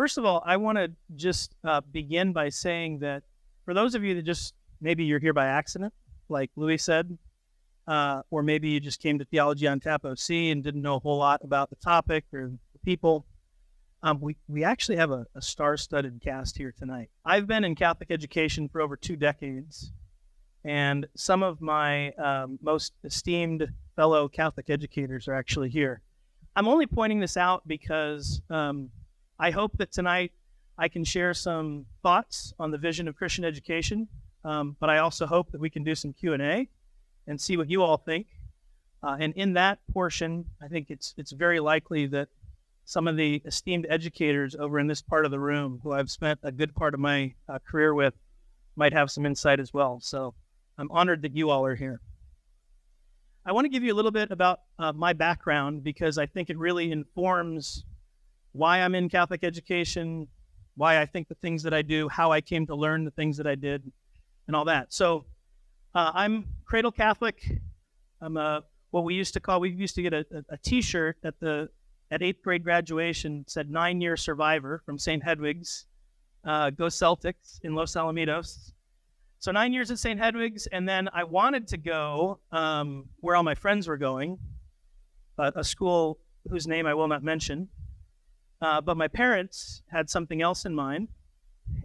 First of all, I want to just uh, begin by saying that for those of you that just maybe you're here by accident, like Louis said, uh, or maybe you just came to Theology on Tap OC and didn't know a whole lot about the topic or the people, um, we, we actually have a, a star studded cast here tonight. I've been in Catholic education for over two decades, and some of my um, most esteemed fellow Catholic educators are actually here. I'm only pointing this out because um, I hope that tonight I can share some thoughts on the vision of Christian education, um, but I also hope that we can do some Q&A and see what you all think. Uh, and in that portion, I think it's it's very likely that some of the esteemed educators over in this part of the room who I've spent a good part of my uh, career with might have some insight as well. So I'm honored that you all are here. I want to give you a little bit about uh, my background because I think it really informs why I'm in Catholic education, why I think the things that I do, how I came to learn the things that I did, and all that. So uh, I'm cradle Catholic. I'm a what we used to call we used to get a a T-shirt at the at eighth grade graduation said nine year survivor from St. Hedwig's. Uh, go Celtics in Los Alamitos. So nine years at St. Hedwig's, and then I wanted to go um, where all my friends were going, but a school whose name I will not mention. Uh, but my parents had something else in mind,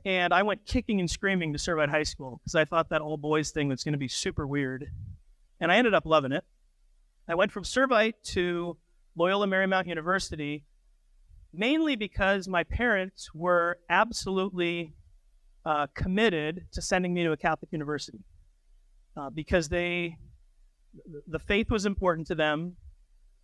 and I went kicking and screaming to Servite High School because I thought that all boys thing was going to be super weird, and I ended up loving it. I went from Servite to Loyola Marymount University, mainly because my parents were absolutely uh, committed to sending me to a Catholic university uh, because they the faith was important to them.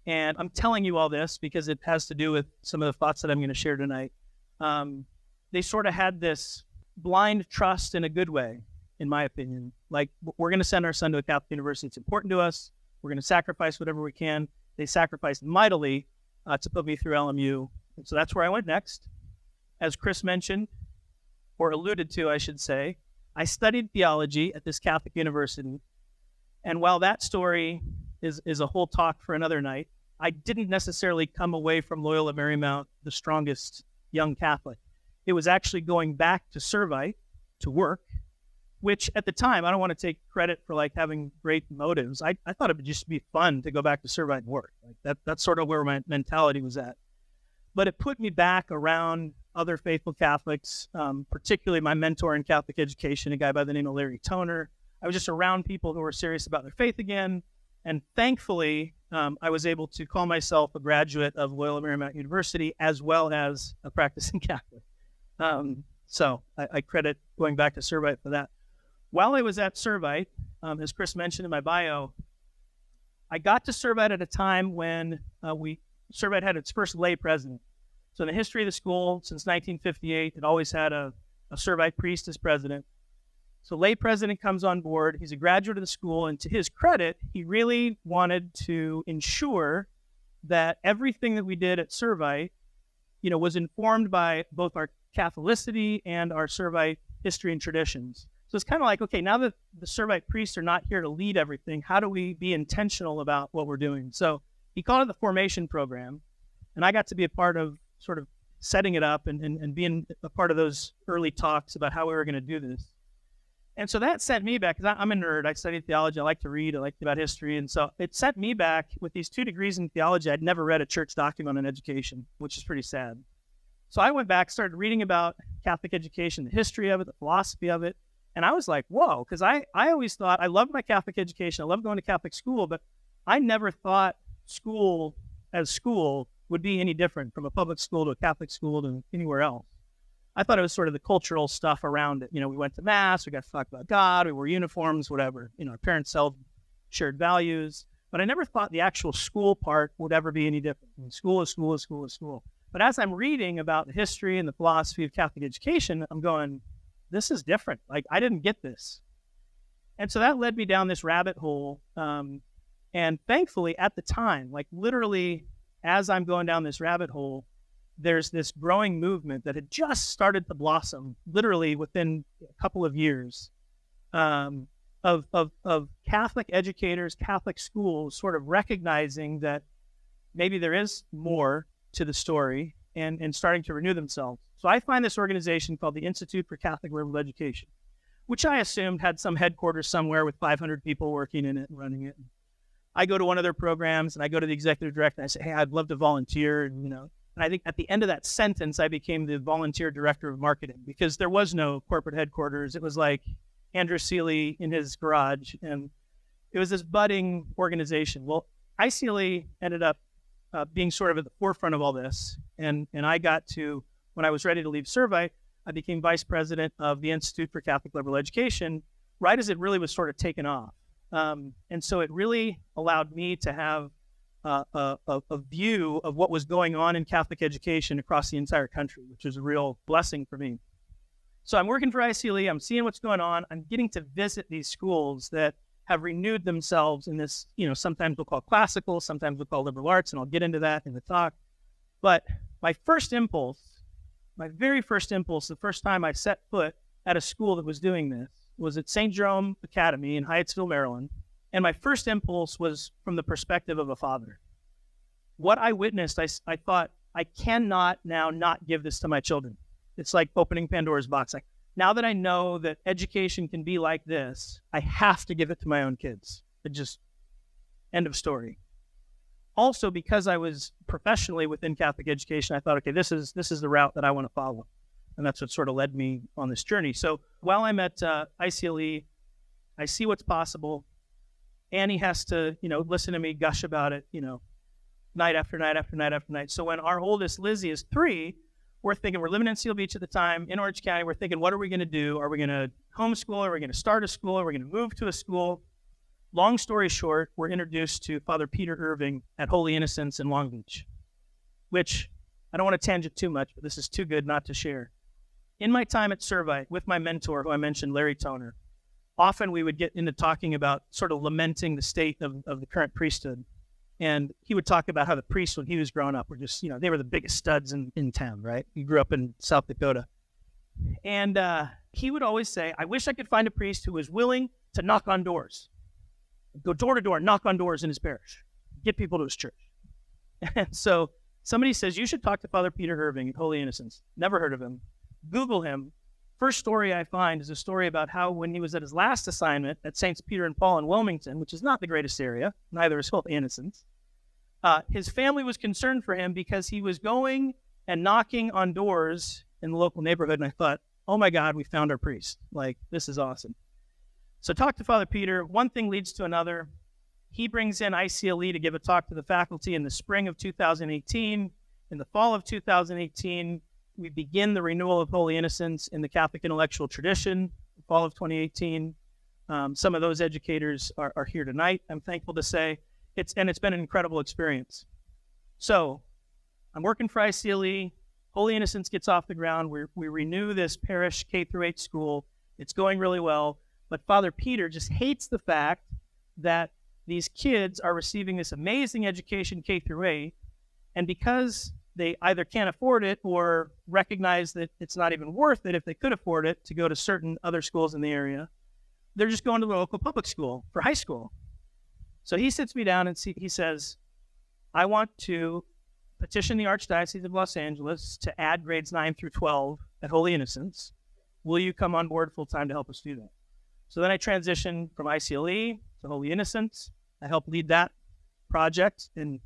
And I'm telling you all this because it has to do with some of the thoughts that I'm going to share tonight. Um, they sort of had this blind trust in a good way, in my opinion. Like, we're going to send our son to a Catholic university. It's important to us. We're going to sacrifice whatever we can. They sacrificed mightily uh, to put me through LMU. And so that's where I went next. As Chris mentioned, or alluded to, I should say, I studied theology at this Catholic university. And while that story is, is a whole talk for another night, I didn't necessarily come away from Loyola Marymount the strongest young Catholic. It was actually going back to Servite to work which at the time, I don't want to take credit for like having great motives. I, I thought it would just be fun to go back to Servite and work. Like that, that's sort of where my mentality was at. But it put me back around other faithful Catholics, um, particularly my mentor in Catholic education, a guy by the name of Larry Toner. I was just around people who were serious about their faith again. And thankfully, um, I was able to call myself a graduate of Loyola Marymount University as well as a practicing Catholic. Um, so I, I, credit going back to Servite for that. While I was at Servite, um, as Chris mentioned in my bio, I got to Servite at a time when uh, we Servite had its first lay president. So in the history of the school, since 1958, it always had a, a Servite priest as president. So lay president comes on board. He's a graduate of the school, and to his credit, he really wanted to ensure that everything that we did at Servite, you know, was informed by both our Catholicity and our Servite history and traditions. So it's kind of like, okay, now that the Servite priests are not here to lead everything, how do we be intentional about what we're doing? So he called it the formation program, and I got to be a part of sort of setting it up and, and, and being a part of those early talks about how we were going to do this. And so that sent me back, because I'm a nerd. I studied theology. I like to read. I like about history. And so it sent me back with these two degrees in theology. I'd never read a church document on education, which is pretty sad. So I went back, started reading about Catholic education, the history of it, the philosophy of it, and I was like, whoa, because I, I always thought I loved my Catholic education. I loved going to Catholic school, but I never thought school as school would be any different from a public school to a Catholic school to anywhere else. I thought it was sort of the cultural stuff around it. You know, we went to mass, we got to talk about God, we wore uniforms, whatever. You know, our parents held shared values, but I never thought the actual school part would ever be any different. I mean, school is school is school is school. But as I'm reading about the history and the philosophy of Catholic education, I'm going, this is different. Like I didn't get this. And so that led me down this rabbit hole. Um, and thankfully, at the time, like literally as I'm going down this rabbit hole, there's this growing movement that had just started to blossom literally within a couple of years um, of, of, of Catholic educators, Catholic schools sort of recognizing that maybe there is more to the story and, and starting to renew themselves. So I find this organization called the Institute for Catholic Liberal Education, which I assumed had some headquarters somewhere with 500 people working in it and running it. I go to one of their programs and I go to the executive director and I say, "Hey, I'd love to volunteer," and, you know. And I think at the end of that sentence, I became the volunteer director of marketing because there was no corporate headquarters. It was like Andrew Seeley in his garage, and it was this budding organization. Well, ICLE ended up uh, being sort of at the forefront of all this, and and I got to when I was ready to leave Servite, I became vice president of the Institute for Catholic Liberal Education, right as it really was sort of taken off. Um, and so it really allowed me to have uh, a, a, view of what was going on in Catholic education across the entire country, which is a real blessing for me. So I'm working for ICLE, I'm seeing what's going on, I'm getting to visit these schools that have renewed themselves in this, you know, sometimes we'll call classical, sometimes we'll call liberal arts, and I'll get into that in the talk. But my first impulse, my very first impulse, the first time I set foot at a school that was doing this, was at St. Jerome Academy in Hyattsville, Maryland. And my first impulse was from the perspective of a father. What I witnessed, I, I thought, I cannot now not give this to my children. It's like opening Pandora's box. Like, now that I know that education can be like this, I have to give it to my own kids. It just, end of story. Also, because I was professionally within Catholic education, I thought, okay, this is this is the route that I want to follow, and that's what sort of led me on this journey. So while I'm at uh, ICLE, I see what's possible. Annie has to, you know, listen to me gush about it, you know, night after night after night after night. So when our oldest Lizzie is three, we're thinking we're living in Seal Beach at the time in Orange County. We're thinking, what are we going to do? Are we going to homeschool? Are we going to start a school? Are we going to move to a school? Long story short, we're introduced to Father Peter Irving at Holy Innocents in Long Beach, which I don't want to tangent too much, but this is too good not to share. In my time at Servite with my mentor, who I mentioned, Larry Toner, often we would get into talking about sort of lamenting the state of, of the current priesthood. And he would talk about how the priests, when he was growing up, were just, you know, they were the biggest studs in, in town, right? He grew up in South Dakota. And uh, he would always say, I wish I could find a priest who was willing to knock on doors, go door to door, knock on doors in his parish, get people to his church. And so somebody says, You should talk to Father Peter Irving at Holy Innocents. Never heard of him. Google him. First story I find is a story about how when he was at his last assignment at Saints Peter and Paul in Wilmington, which is not the greatest area, neither is Holy Innocents, uh, his family was concerned for him because he was going and knocking on doors in the local neighborhood. And I thought, oh my God, we found our priest. Like, this is awesome. So, talk to Father Peter. One thing leads to another. He brings in ICLE to give a talk to the faculty in the spring of 2018. In the fall of 2018, we begin the renewal of Holy Innocents in the Catholic intellectual tradition, fall of 2018. Um, some of those educators are, are here tonight, I'm thankful to say. It's and it's been an incredible experience. So, I'm working for ICLE. Holy Innocents gets off the ground. We we renew this parish K through 8 school. It's going really well, but Father Peter just hates the fact that these kids are receiving this amazing education K through 8, and because they either can't afford it or recognize that it's not even worth it if they could afford it to go to certain other schools in the area, they're just going to the local public school for high school. So he sits me down and see, he says, I want to petition the Archdiocese of Los Angeles to add grades 9 through 12 at Holy Innocents. Will you come on board full time to help us do that? So then I transitioned from ICLE to Holy Innocents. I helped lead that project, and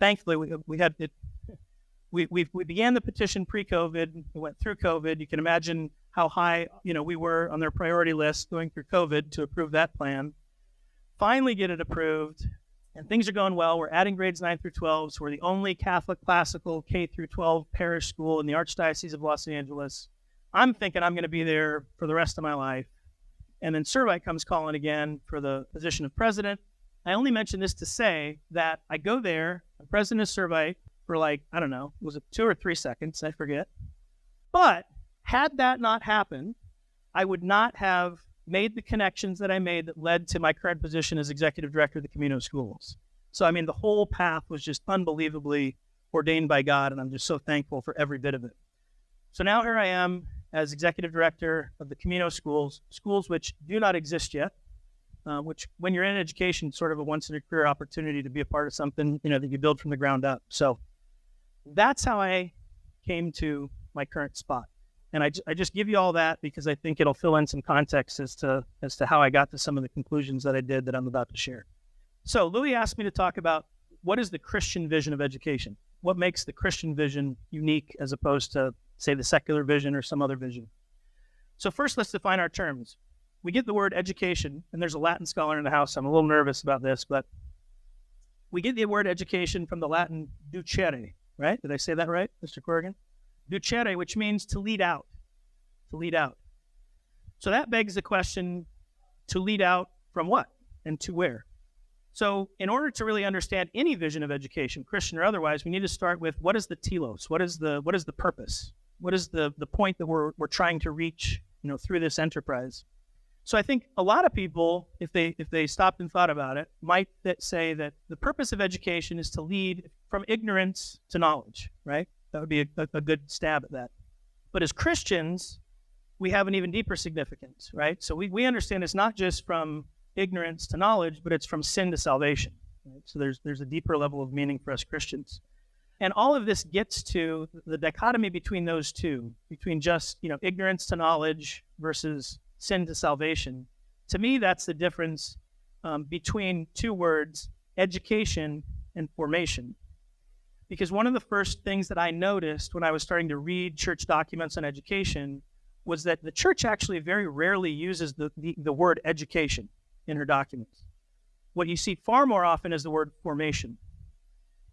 thankfully we, we had it. We, we, we began the petition pre-COVID. We went through COVID. You can imagine how high you know we were on their priority list going through COVID to approve that plan finally get it approved, and things are going well. We're adding grades 9 through 12, so we're the only Catholic classical K through 12 parish school in the Archdiocese of Los Angeles. I'm thinking I'm going to be there for the rest of my life. And then Servite comes calling again for the position of president. I only mention this to say that I go there, I'm president of Servite for like, I don't know, it was it two or three seconds? I forget. But had that not happened, I would not have made the connections that I made that led to my current position as executive director of the Camino Schools. So, I mean, the whole path was just unbelievably ordained by God, and I'm just so thankful for every bit of it. So now here I am as executive director of the Camino Schools, schools which do not exist yet, uh, which, when you're in education, sort of a once in a career opportunity to be a part of something you know that you build from the ground up. So that's how I came to my current spot. And I, I just give you all that because I think it'll fill in some context as to as to how I got to some of the conclusions that I did that I'm about to share. So Louis asked me to talk about what is the Christian vision of education? What makes the Christian vision unique as opposed to, say, the secular vision or some other vision? So first, let's define our terms. We get the word education, and there's a Latin scholar in the house. I'm a little nervous about this, but we get the word education from the Latin ducere, right? Did I say that right, Mr. Corrigan? Ducere, which means to lead out, to lead out. So that begs the question to lead out from what and to where? So, in order to really understand any vision of education, Christian or otherwise, we need to start with what is the telos? What is the what is the purpose? What is the the point that we're we're trying to reach, you know, through this enterprise? So I think a lot of people, if they if they stopped and thought about it, might that say that the purpose of education is to lead from ignorance to knowledge, right? That would be a, a, good stab at that. But as Christians, we have an even deeper significance, right? So we, we understand it's not just from ignorance to knowledge, but it's from sin to salvation. Right? So there's there's a deeper level of meaning for us Christians. And all of this gets to the dichotomy between those two, between just, you know, ignorance to knowledge versus sin to salvation. To me, that's the difference um, between two words, education and formation. Because one of the first things that I noticed when I was starting to read church documents on education was that the church actually very rarely uses the, the, the word education in her documents. What you see far more often is the word formation,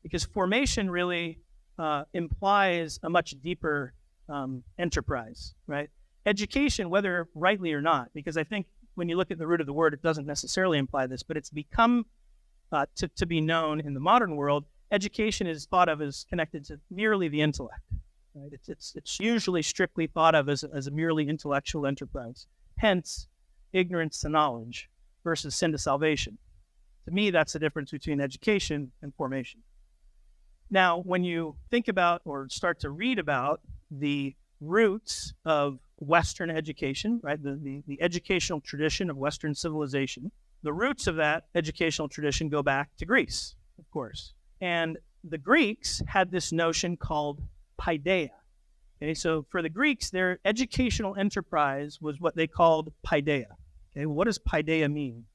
because formation really uh, implies a much deeper um, enterprise, right? Education, whether rightly or not, because I think when you look at the root of the word, it doesn't necessarily imply this, but it's become uh, to, to be known in the modern world. Education is thought of as connected to merely the intellect. Right? It's, it's, it's usually strictly thought of as, as a merely intellectual enterprise. Hence, ignorance to knowledge versus sin to salvation. To me, that's the difference between education and formation. Now, when you think about or start to read about the roots of Western education, right, the, the, the educational tradition of Western civilization, the roots of that educational tradition go back to Greece, of course. And the Greeks had this notion called paideia. Okay, so for the Greeks, their educational enterprise was what they called paideia. Okay, what does paideia mean?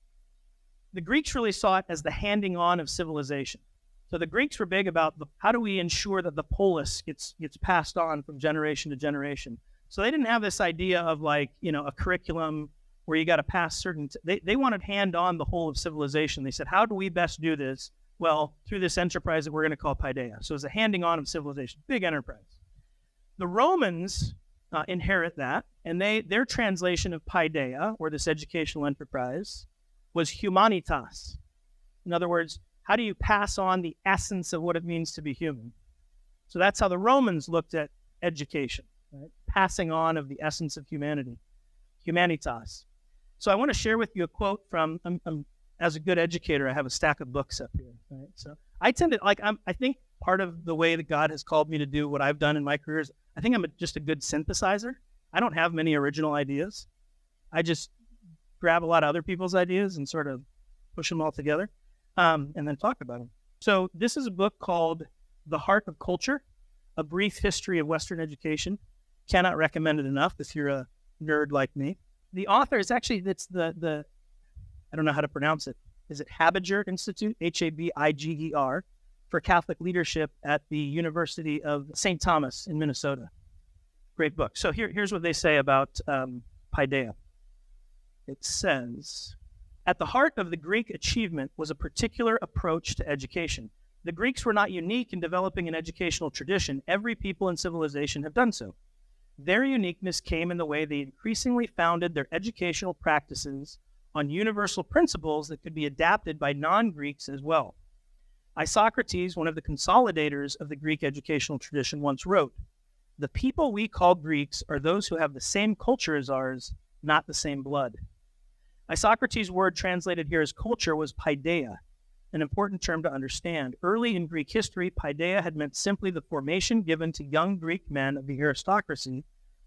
The Greeks really saw it as the handing on of civilization. So the Greeks were big about the, how do we ensure that the polis gets gets passed on from generation to generation. So they didn't have this idea of like you know a curriculum where you got to pass certain. T- they they wanted hand on the whole of civilization. They said, how do we best do this? Well, through this enterprise that we're going to call paideia. So it's a handing on of civilization, big enterprise. The Romans uh, inherit that, and they their translation of paideia or this educational enterprise was humanitas. In other words, how do you pass on the essence of what it means to be human? So that's how the Romans looked at education, right? Passing on of the essence of humanity, humanitas. So I want to share with you a quote from. I'm, I'm, as a good educator, I have a stack of books up here. Right? So I tend to like. I'm, I think part of the way that God has called me to do what I've done in my career is I think I'm a, just a good synthesizer. I don't have many original ideas. I just grab a lot of other people's ideas and sort of push them all together um, and then talk about them. So, this is a book called The Heart of Culture A Brief History of Western Education. Cannot recommend it enough if you're a nerd like me. The author is actually, it's the, the I don't know how to pronounce it. Is it Habiger Institute? H A B I G E R for Catholic leadership at the University of St. Thomas in Minnesota. Great book. So here, here's what they say about um, Paideia. It says, at the heart of the Greek achievement was a particular approach to education. The Greeks were not unique in developing an educational tradition. Every people in civilization have done so. Their uniqueness came in the way they increasingly founded their educational practices on universal principles that could be adapted by non Greeks as well. Isocrates, one of the consolidators of the Greek educational tradition, once wrote The people we call Greeks are those who have the same culture as ours, not the same blood. Isocrates' word translated here as culture was paideia, an important term to understand. Early in Greek history, paideia had meant simply the formation given to young Greek men of the aristocracy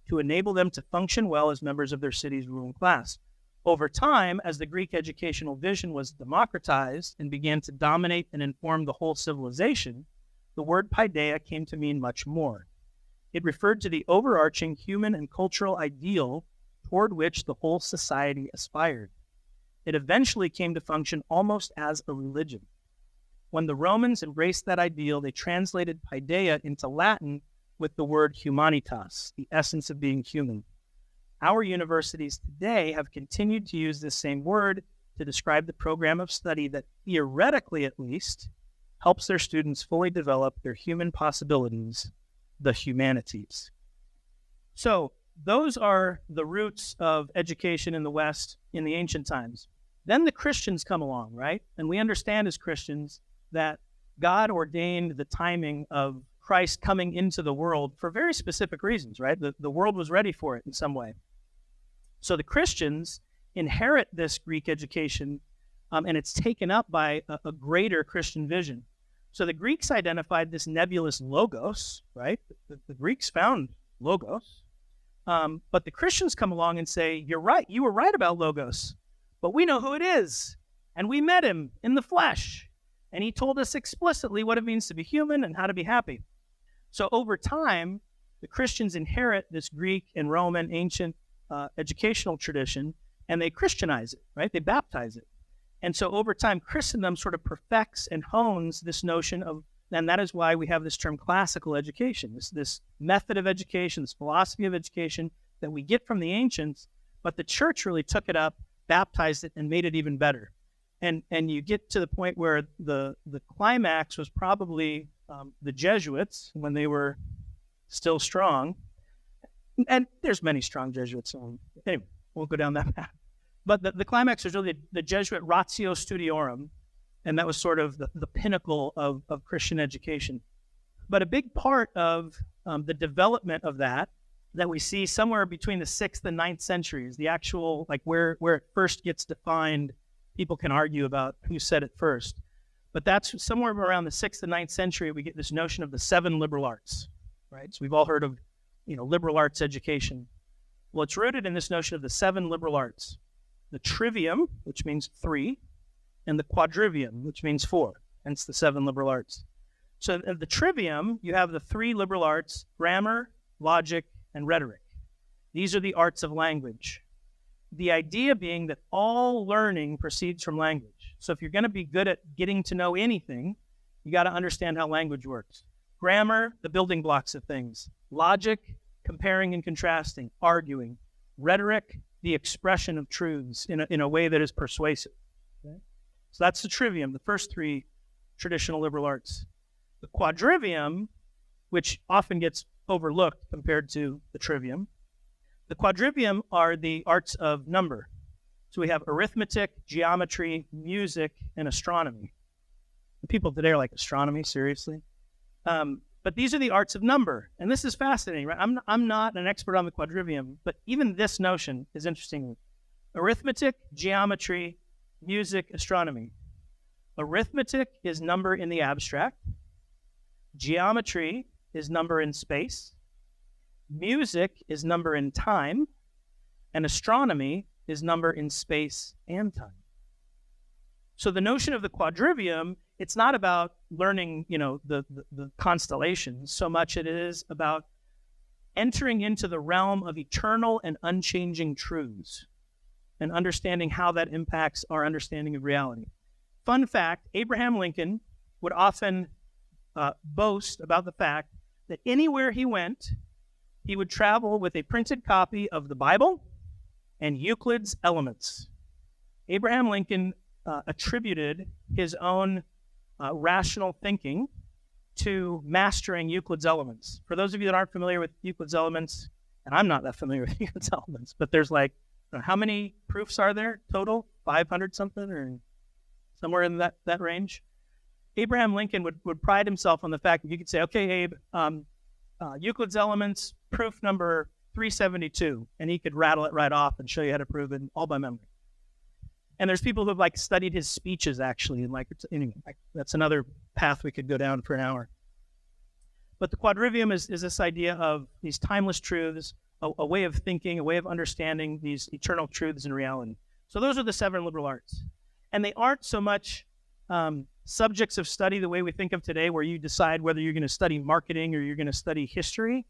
to enable them to function well as members of their city's ruling class. Over time, as the Greek educational vision was democratized and began to dominate and inform the whole civilization, the word paideia came to mean much more. It referred to the overarching human and cultural ideal toward which the whole society aspired. It eventually came to function almost as a religion. When the Romans embraced that ideal, they translated paideia into Latin with the word humanitas, the essence of being human. Our universities today have continued to use this same word to describe the program of study that, theoretically at least, helps their students fully develop their human possibilities, the humanities. So, those are the roots of education in the West in the ancient times. Then the Christians come along, right? And we understand as Christians that God ordained the timing of Christ coming into the world for very specific reasons, right? The, the world was ready for it in some way. So the Christians inherit this Greek education, um, and it's taken up by a, a greater Christian vision. So the Greeks identified this nebulous logos, right? The, the Greeks found logos. Um, but the Christians come along and say, You're right. You were right about logos, but we know who it is. And we met him in the flesh. And he told us explicitly what it means to be human and how to be happy. So over time, the Christians inherit this Greek and Roman ancient uh, educational tradition and they Christianize it, right? They baptize it. And so over time, Christendom sort of perfects and hones this notion of, and that is why we have this term classical education, this, this method of education, this philosophy of education that we get from the ancients, but the church really took it up, baptized it, and made it even better. And, and you get to the point where the, the climax was probably um, the Jesuits when they were still strong. And there's many strong Jesuits. So anyway, won't go down that path. But the, the climax was really the, the Jesuit Ratio Studiorum, and that was sort of the, the pinnacle of, of Christian education. But a big part of um, the development of that, that we see somewhere between the sixth and ninth centuries, the actual, like where, where it first gets defined, people can argue about who said it first. But that's somewhere around the sixth and ninth century, we get this notion of the seven liberal arts, right? So we've all heard of, you know, liberal arts education. Well, it's rooted in this notion of the seven liberal arts the trivium, which means three, and the quadrivium, which means four, hence the seven liberal arts. So, in the trivium, you have the three liberal arts grammar, logic, and rhetoric. These are the arts of language. The idea being that all learning proceeds from language. So, if you're going to be good at getting to know anything, you got to understand how language works. Grammar, the building blocks of things. Logic, comparing and contrasting, arguing. Rhetoric, the expression of truths in a, in a way that is persuasive. Okay? So that's the trivium, the first three traditional liberal arts. The quadrivium, which often gets overlooked compared to the trivium, the quadrivium are the arts of number. So we have arithmetic, geometry, music, and astronomy. The people today are like astronomy, seriously. Um, but these are the arts of number. And this is fascinating, right? I'm, I'm not an expert on the quadrivium, but even this notion is interesting. Arithmetic, geometry, music, astronomy. Arithmetic is number in the abstract. Geometry is number in space. Music is number in time. And astronomy is number in space and time. So the notion of the quadrivium it's not about learning, you know, the, the, the constellations so much it is about entering into the realm of eternal and unchanging truths and understanding how that impacts our understanding of reality. Fun fact Abraham Lincoln would often uh, boast about the fact that anywhere he went, he would travel with a printed copy of the Bible and Euclid's Elements. Abraham Lincoln uh, attributed his own uh, rational thinking to mastering Euclid's elements. For those of you that aren't familiar with Euclid's elements, and I'm not that familiar with Euclid's elements, but there's like, how many proofs are there total? 500 something or somewhere in that, that range? Abraham Lincoln would, would pride himself on the fact that you could say, okay, Abe, um, uh, Euclid's elements, proof number 372, and he could rattle it right off and show you how to prove it all by memory. And there's people who've like studied his speeches actually, and like anyway, that's another path we could go down for an hour. But the quadrivium is, is this idea of these timeless truths, a, a way of thinking, a way of understanding these eternal truths in reality. So those are the seven liberal arts, and they aren't so much um, subjects of study the way we think of today, where you decide whether you're going to study marketing or you're going to study history.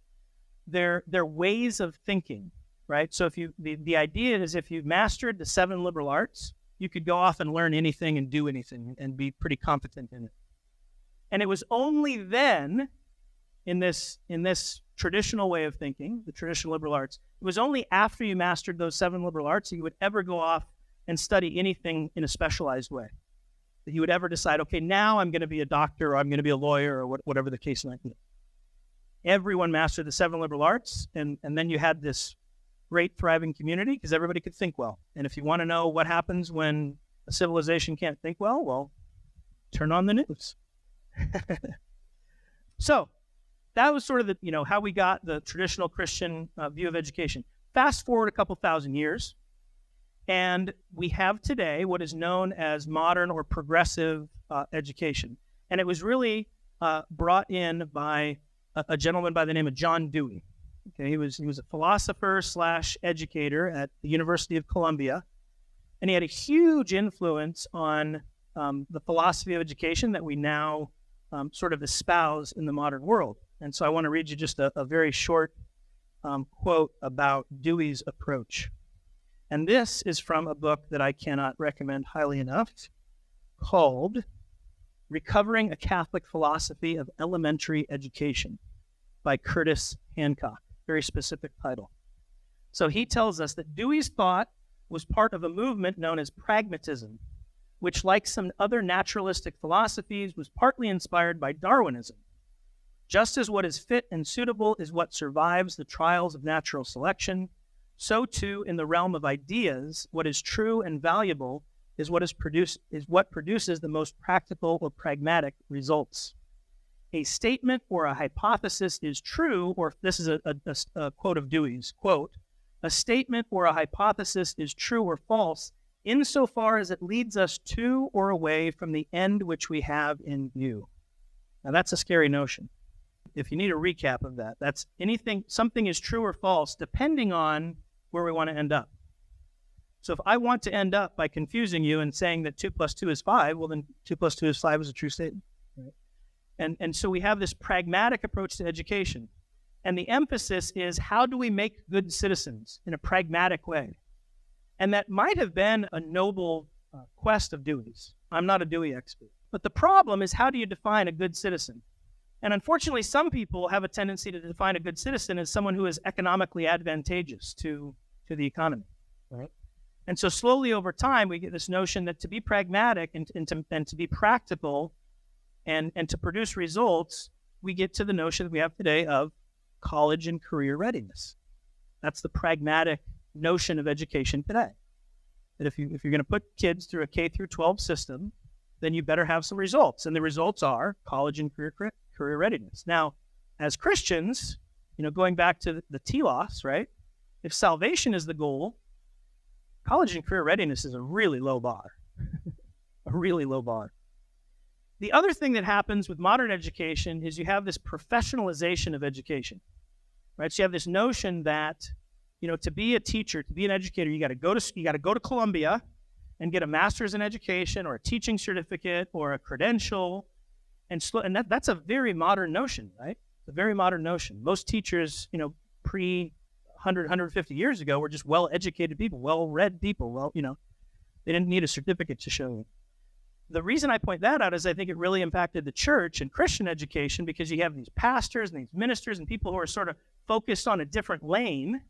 they're, they're ways of thinking, right? So if you the, the idea is if you've mastered the seven liberal arts, you could go off and learn anything and do anything and be pretty competent in it. And it was only then in this in this traditional way of thinking, the traditional liberal arts, it was only after you mastered those seven liberal arts that you would ever go off and study anything in a specialized way. That you would ever decide, okay, now I'm going to be a doctor or I'm going to be a lawyer or what, whatever the case might be. Everyone mastered the seven liberal arts, and, and then you had this great thriving community because everybody could think well. And if you want to know what happens when a civilization can't think well, well, turn on the news. so that was sort of the you know how we got the traditional Christian uh, view of education. Fast forward a couple thousand years, and we have today what is known as modern or progressive uh, education, and it was really uh, brought in by a, a, gentleman by the name of John Dewey. Okay, he was he was a philosopher slash educator at the University of Columbia, and he had a huge influence on um, the philosophy of education that we now um, sort of espouse in the modern world. And so I want to read you just a, a very short um, quote about Dewey's approach. And this is from a book that I cannot recommend highly enough called Recovering a Catholic Philosophy of Elementary Education by Curtis Hancock. Very specific title. So he tells us that Dewey's thought was part of a movement known as pragmatism, which, like some other naturalistic philosophies, was partly inspired by Darwinism just as what is fit and suitable is what survives the trials of natural selection, so too in the realm of ideas, what is true and valuable is what is produced is what produces the most practical or pragmatic results. A statement or a hypothesis is true, or this is a, a, a quote of Dewey's quote, a statement or a hypothesis is true or false insofar as it leads us to or away from the end which we have in view. Now that's a scary notion if you need a recap of that, that's anything, something is true or false depending on where we want to end up. So if I want to end up by confusing you and saying that 2 plus 2 is 5, well, then 2 plus 2 is 5 is a true statement. Right? And, and so we have this pragmatic approach to education. And the emphasis is how do we make good citizens in a pragmatic way? And that might have been a noble uh, quest of Dewey's. I'm not a Dewey expert. But the problem is how do you define a good citizen? And unfortunately, some people have a tendency to define a good citizen as someone who is economically advantageous to, to the economy. Right? And so slowly over time, we get this notion that to be pragmatic and, and, to, and to be practical and, and to produce results, we get to the notion that we have today of college and career readiness. That's the pragmatic notion of education today. That if, you, if you're going to put kids through a K through 12 system, then you better have some results. And the results are college and career career readiness. Now, as Christians, you know, going back to the telos, right? If salvation is the goal, college and career readiness is a really low bar. a really low bar. The other thing that happens with modern education is you have this professionalization of education. Right? So you have this notion that, you know, to be a teacher, to be an educator, you got to go to you got to go to Columbia and get a master's in education or a teaching certificate or a credential and slow, and that, that's a very modern notion, right? It's a very modern notion. Most teachers, you know, pre 100, 150 years ago were just well educated people, well read people. Well, you know, they didn't need a certificate to show. You. The reason I point that out is I think it really impacted the church and Christian education because you have these pastors and these ministers and people who are sort of focused on a different lane.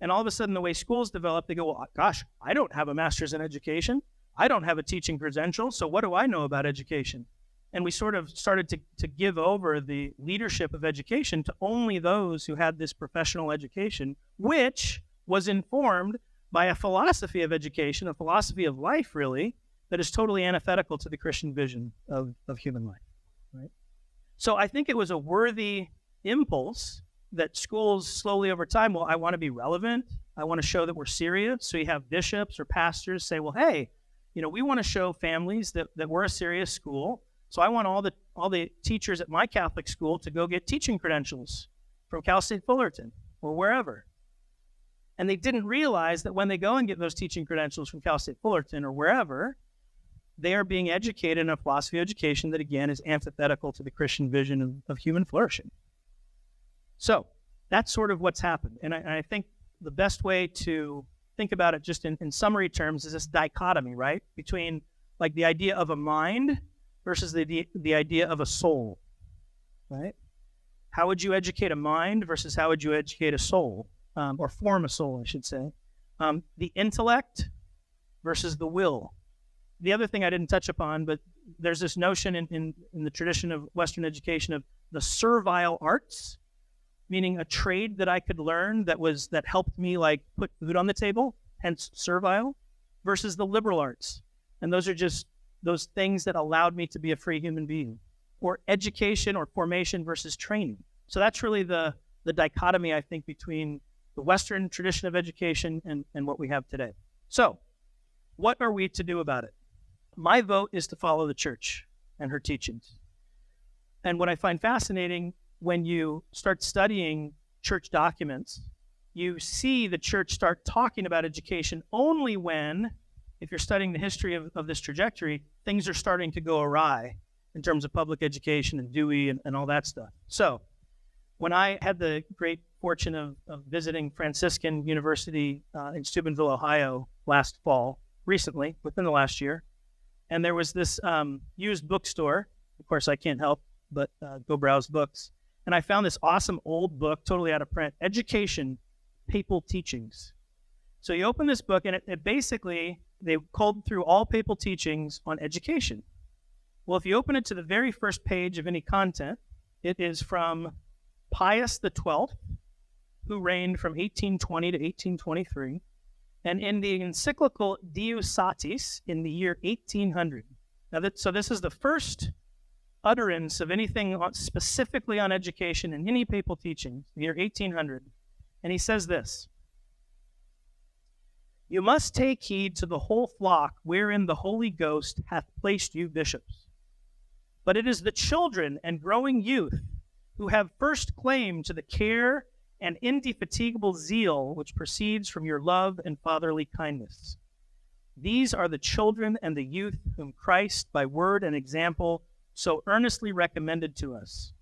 And all of a sudden, the way schools develop, they go, well, gosh, I don't have a master's in education. I don't have a teaching credential. So what do I know about education? And we sort of started to, to give over the leadership of education to only those who had this professional education, which was informed by a philosophy of education, a philosophy of life, really, that is totally antithetical to the Christian vision of, of human life. Right? So I think it was a worthy impulse that schools slowly over time, well, I want to be relevant. I want to show that we're serious. So you have bishops or pastors say, well, hey, you know, we want to show families that, that we're a serious school so I want all the all the teachers at my Catholic school to go get teaching credentials from Cal State Fullerton or wherever. And they didn't realize that when they go and get those teaching credentials from Cal State Fullerton or wherever, they are being educated in a philosophy of education that again is antithetical to the Christian vision of, of human flourishing. So that's sort of what's happened. And I, and I think the best way to think about it just in, in summary terms is this dichotomy, right? Between like the idea of a mind versus the, the idea of a soul, right? How would you educate a mind versus how would you educate a soul, um, or form a soul, I should say? Um, the intellect versus the will. The other thing I didn't touch upon, but there's this notion in, in, in the tradition of Western education of the servile arts, meaning a trade that I could learn that was that helped me like put food on the table, hence servile, versus the liberal arts. And those are just those things that allowed me to be a free human being. Or education or formation versus training. So that's really the the dichotomy I think between the Western tradition of education and, and what we have today. So, what are we to do about it? My vote is to follow the church and her teachings. And what I find fascinating when you start studying church documents, you see the church start talking about education only when, if you're studying the history of, of this trajectory, things are starting to go awry in terms of public education and Dewey and, and all that stuff. So, when I had the great fortune of, of visiting Franciscan University uh, in Steubenville, Ohio last fall, recently, within the last year, and there was this um, used bookstore. Of course, I can't help but uh, go browse books. And I found this awesome old book, totally out of print Education, Papal Teachings. So you open this book, and it, it basically, they culled through all papal teachings on education. Well, if you open it to the very first page of any content, it is from Pius XII, who reigned from 1820 to 1823, and in the encyclical Diu Satis in the year 1800. Now, that, so this is the first utterance of anything specifically on education in any papal teaching, the year 1800. And he says this You must take heed to the whole flock wherein the Holy Ghost hath placed you bishops. But it is the children and growing youth who have first claim to the care and indefatigable zeal which proceeds from your love and fatherly kindness. These are the children and the youth whom Christ, by word and example, so earnestly recommended to us.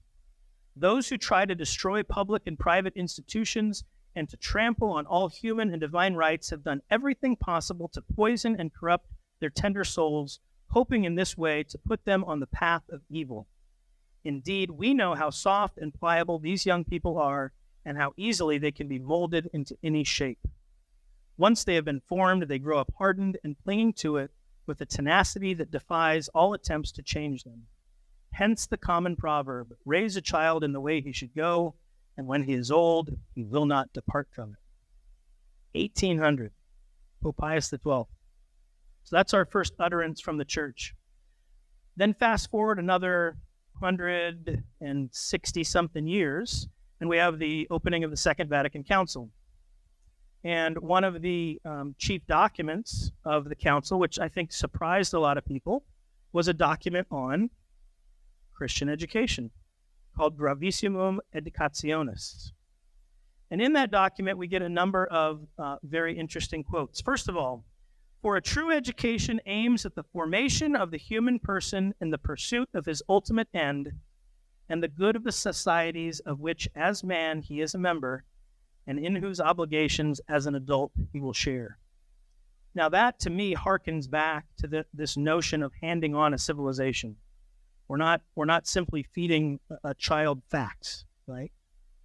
Those who try to destroy public and private institutions and to trample on all human and divine rights have done everything possible to poison and corrupt their tender souls, hoping in this way to put them on the path of evil. Indeed, we know how soft and pliable these young people are and how easily they can be molded into any shape. Once they have been formed, they grow up hardened and clinging to it with a tenacity that defies all attempts to change them. Hence the common proverb raise a child in the way he should go, and when he is old, he will not depart from it. 1800, Pope Pius XII. So that's our first utterance from the church. Then fast forward another 160 something years, and we have the opening of the Second Vatican Council. And one of the um, chief documents of the council, which I think surprised a lot of people, was a document on Christian education called Gravissimum Educationis. And in that document, we get a number of uh, very interesting quotes. First of all, for a true education aims at the formation of the human person in the pursuit of his ultimate end and the good of the societies of which, as man, he is a member, and in whose obligations, as an adult, he will share. Now, that to me harkens back to the, this notion of handing on a civilization. We're not, we're not simply feeding a, child facts, right?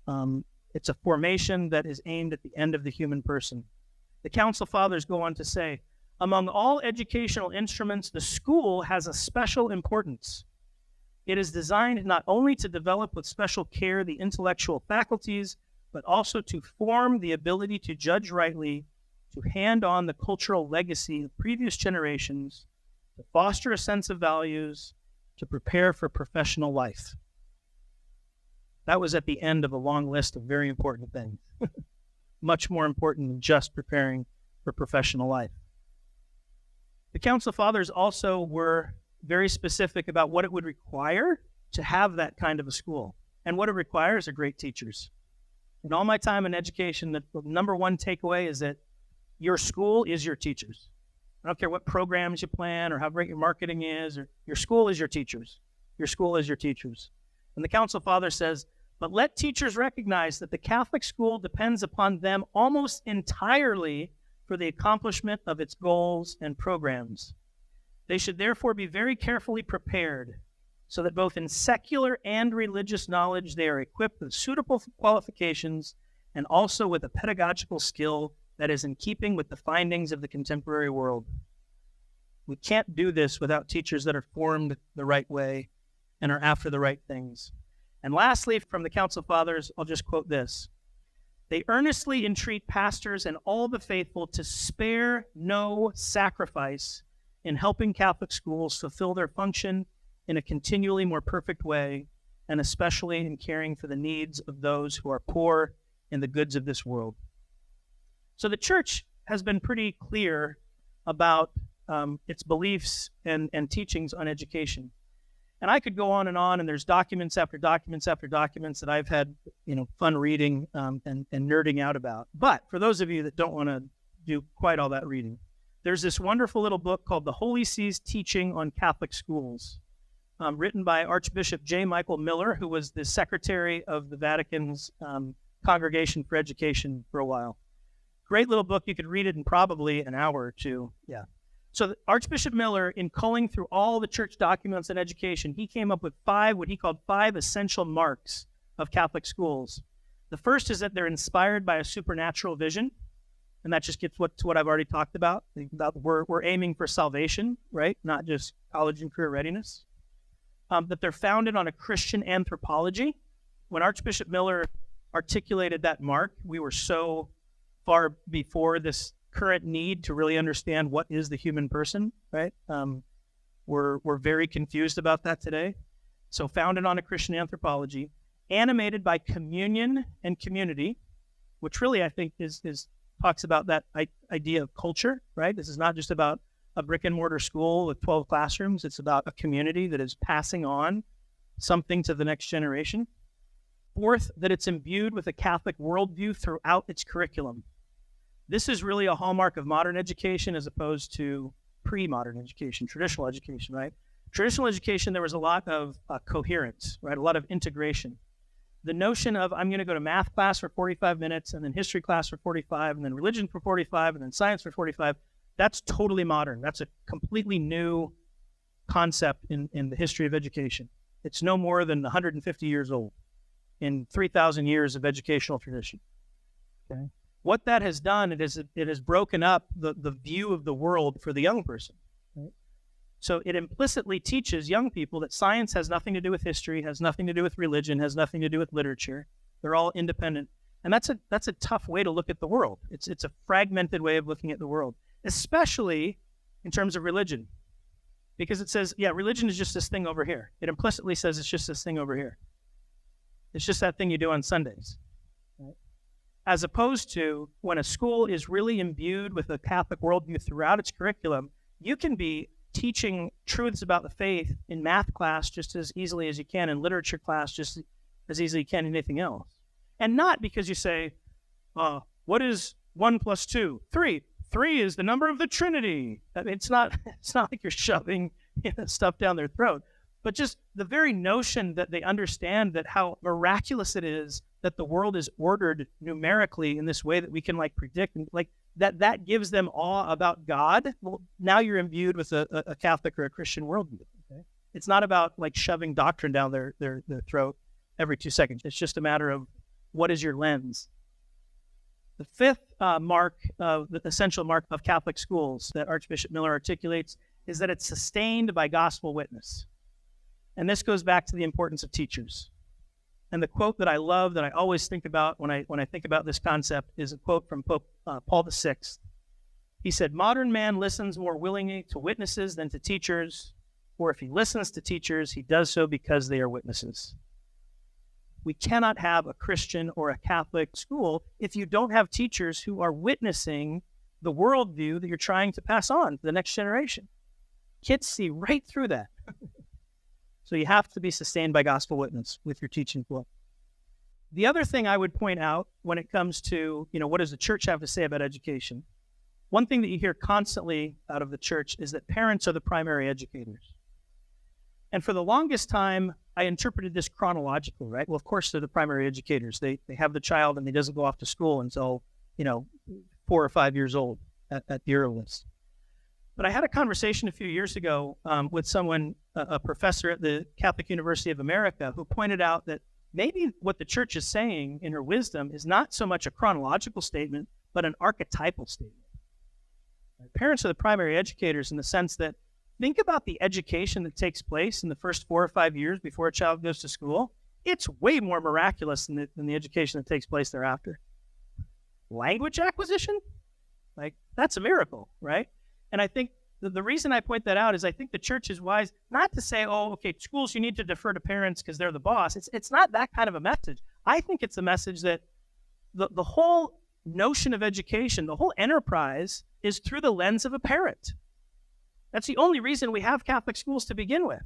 Um, it's a formation that is aimed at the end of the human person. The Council Fathers go on to say, among all educational instruments, the school has a special importance. It is designed not only to develop with special care the intellectual faculties, but also to form the ability to judge rightly, to hand on the cultural legacy of previous generations, to foster a sense of values, to prepare for professional life. That was at the end of a long list of very important things, much more important than just preparing for professional life. The Council Fathers also were very specific about what it would require to have that kind of a school. And what it requires are great teachers. In all my time in education, the number one takeaway is that your school is your teachers. I don't care what programs you plan or how great your marketing is, or your school is your teachers. Your school is your teachers. And the Council Father says But let teachers recognize that the Catholic school depends upon them almost entirely for the accomplishment of its goals and programs. They should therefore be very carefully prepared so that both in secular and religious knowledge they are equipped with suitable qualifications and also with a pedagogical skill that is in keeping with the findings of the contemporary world. We can't do this without teachers that are formed the right way and are after the right things. And lastly, from the Council Fathers, I'll just quote this They earnestly entreat pastors and all the faithful to spare no sacrifice in helping Catholic schools fulfill their function in a continually more perfect way, and especially in caring for the needs of those who are poor in the goods of this world. So the church has been pretty clear about um, its beliefs and, and teachings on education. And I could go on and on, and there's documents after documents after documents that I've had, you know, fun reading um, and, and nerding out about. But for those of you that don't want to do quite all that reading, there's this wonderful little book called The Holy See's Teaching on Catholic Schools, um, written by Archbishop J. Michael Miller, who was the secretary of the Vatican's um, Congregation for Education for a while. Great little book. You could read it in probably an hour or two. Yeah. So Archbishop Miller, in culling through all the church documents on education, he came up with five, what he called five essential marks of Catholic schools. The first is that they're inspired by a supernatural vision, and that just gets what, to what I've already talked about. about we're, we're aiming for salvation, right? Not just college and career readiness. Um, that they're founded on a Christian anthropology. When Archbishop Miller articulated that mark, we were so far before this current need to really understand what is the human person, right? Um, we're, we're very confused about that today. So, founded on a Christian anthropology, animated by communion and community, which really I think is, is talks about that idea of culture, right? This is not just about a brick and mortar school with 12 classrooms, it's about a community that is passing on something to the next generation. Fourth, that it's imbued with a Catholic worldview throughout its curriculum. This is really a hallmark of modern education as opposed to pre modern education, traditional education, right? Traditional education, there was a lot of uh, coherence, right? A lot of integration. The notion of I'm going to go to math class for 45 minutes and then history class for 45 and then religion for 45 and then science for 45, that's totally modern. That's a completely new concept in, in the history of education. It's no more than 150 years old in 3,000 years of educational tradition. Okay. What that has done, it has it has broken up the, the view of the world for the young person. Right? So it implicitly teaches young people that science has nothing to do with history, has nothing to do with religion, has nothing to do with literature. They're all independent. And that's a that's a tough way to look at the world. It's it's a fragmented way of looking at the world, especially in terms of religion. Because it says, yeah, religion is just this thing over here. It implicitly says it's just this thing over here. It's just that thing you do on Sundays. As opposed to when a school is really imbued with a Catholic worldview throughout its curriculum, you can be teaching truths about the faith in math class just as easily as you can, in literature class just as easily as you can in anything else. And not because you say, uh, what is one plus two? Three. Three is the number of the Trinity. I mean, it's not. It's not like you're shoving you know, stuff down their throat but just the very notion that they understand that how miraculous it is that the world is ordered numerically in this way that we can like predict and like that that gives them awe about God. Well, now you're imbued with a, a Catholic or a Christian worldview. Okay? It's not about like shoving doctrine down their, their their throat every two seconds. It's just a matter of what is your lens. The fifth uh, mark, uh, the essential mark of Catholic schools that Archbishop Miller articulates is that it's sustained by gospel witness. And this goes back to the importance of teachers. And the quote that I love, that I always think about when I, when I think about this concept, is a quote from Pope uh, Paul VI. He said, Modern man listens more willingly to witnesses than to teachers, or if he listens to teachers, he does so because they are witnesses. We cannot have a Christian or a Catholic school if you don't have teachers who are witnessing the worldview that you're trying to pass on to the next generation. Kids see right through that. So you have to be sustained by gospel witness with your teaching flow. The other thing I would point out when it comes to, you know, what does the church have to say about education? One thing that you hear constantly out of the church is that parents are the primary educators. And for the longest time, I interpreted this chronological, right? Well, of course, they're the primary educators. They, they have the child and he doesn't go off to school until, you know, four or five years old at, at the earliest. But I had a conversation a few years ago um, with someone, a, a professor at the Catholic University of America, who pointed out that maybe what the church is saying in her wisdom is not so much a chronological statement, but an archetypal statement. Parents are the primary educators in the sense that think about the education that takes place in the first four or five years before a child goes to school. It's way more miraculous than the, than the education that takes place thereafter. Language acquisition? Like, that's a miracle, right? And I think the, the reason I point that out is I think the church is wise not to say, oh, okay, schools, you need to defer to parents because they're the boss. It's, it's not that kind of a message. I think it's a message that the, the whole notion of education, the whole enterprise is through the lens of a parent. That's the only reason we have Catholic schools to begin with,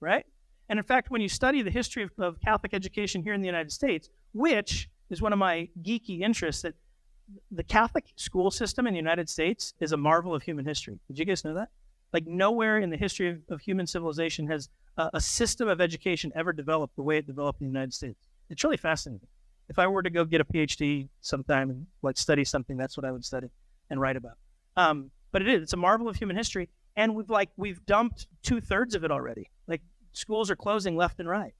right? And in fact, when you study the history of, of Catholic education here in the United States, which is one of my geeky interests, that the Catholic school system in the United States is a marvel of human history. Did you guys know that? Like nowhere in the history of, of human civilization has a, a, system of education ever developed the way it developed in the United States. It's really fascinating. If I were to go get a PhD sometime and like study something, that's what I would study and write about. Um, but it is. It's a marvel of human history, and we've like we've dumped two thirds of it already. Like schools are closing left and right.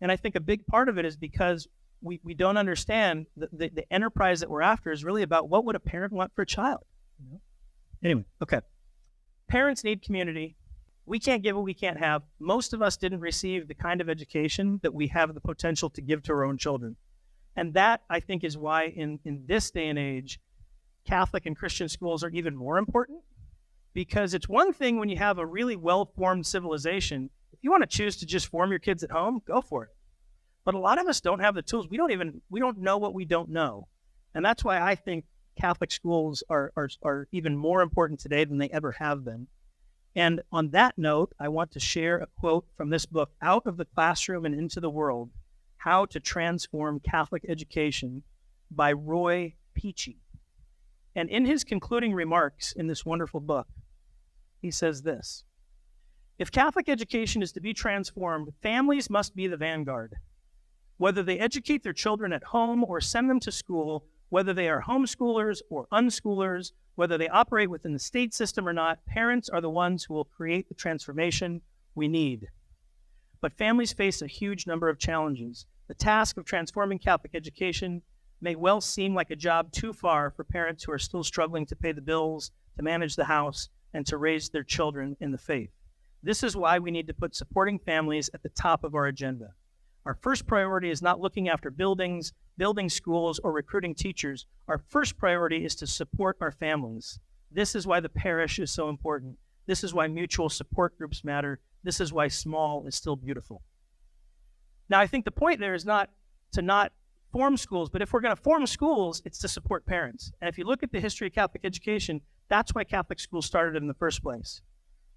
And I think a big part of it is because we, we don't understand the, the, the, enterprise that we're after is really about what would a parent want for a child. You know? Anyway, okay. Parents need community. We can't give what we can't have. Most of us didn't receive the kind of education that we have the potential to give to our own children. And that, I think, is why in, in this day and age, Catholic and Christian schools are even more important. Because it's one thing when you have a really well formed civilization, if you want to choose to just form your kids at home, go for it. But a lot of us don't have the tools. We don't even we don't know what we don't know, and that's why I think Catholic schools are are, are even more important today than they ever have been. And on that note, I want to share a quote from this book, Out of the Classroom and Into the World How to Transform Catholic Education by Roy Peachey. And in his concluding remarks in this wonderful book, he says this If Catholic education is to be transformed, families must be the vanguard. Whether they educate their children at home or send them to school, whether they are homeschoolers or unschoolers, whether they operate within the state system or not, parents are the ones who will create the transformation we need. But families face a huge number of challenges. The task of transforming Catholic education may well seem like a job too far for parents who are still struggling to pay the bills, to manage the house, and to raise their children in the faith. This is why we need to put supporting families at the top of our agenda. Our first priority is not looking after buildings, building schools, or recruiting teachers. Our first priority is to support our families. This is why the parish is so important. This is why mutual support groups matter. This is why small is still beautiful. Now, I think the point there is not to not form schools, but if we're going to form schools, it's to support parents. And if you look at the history of Catholic education, that's why Catholic schools started in the first place.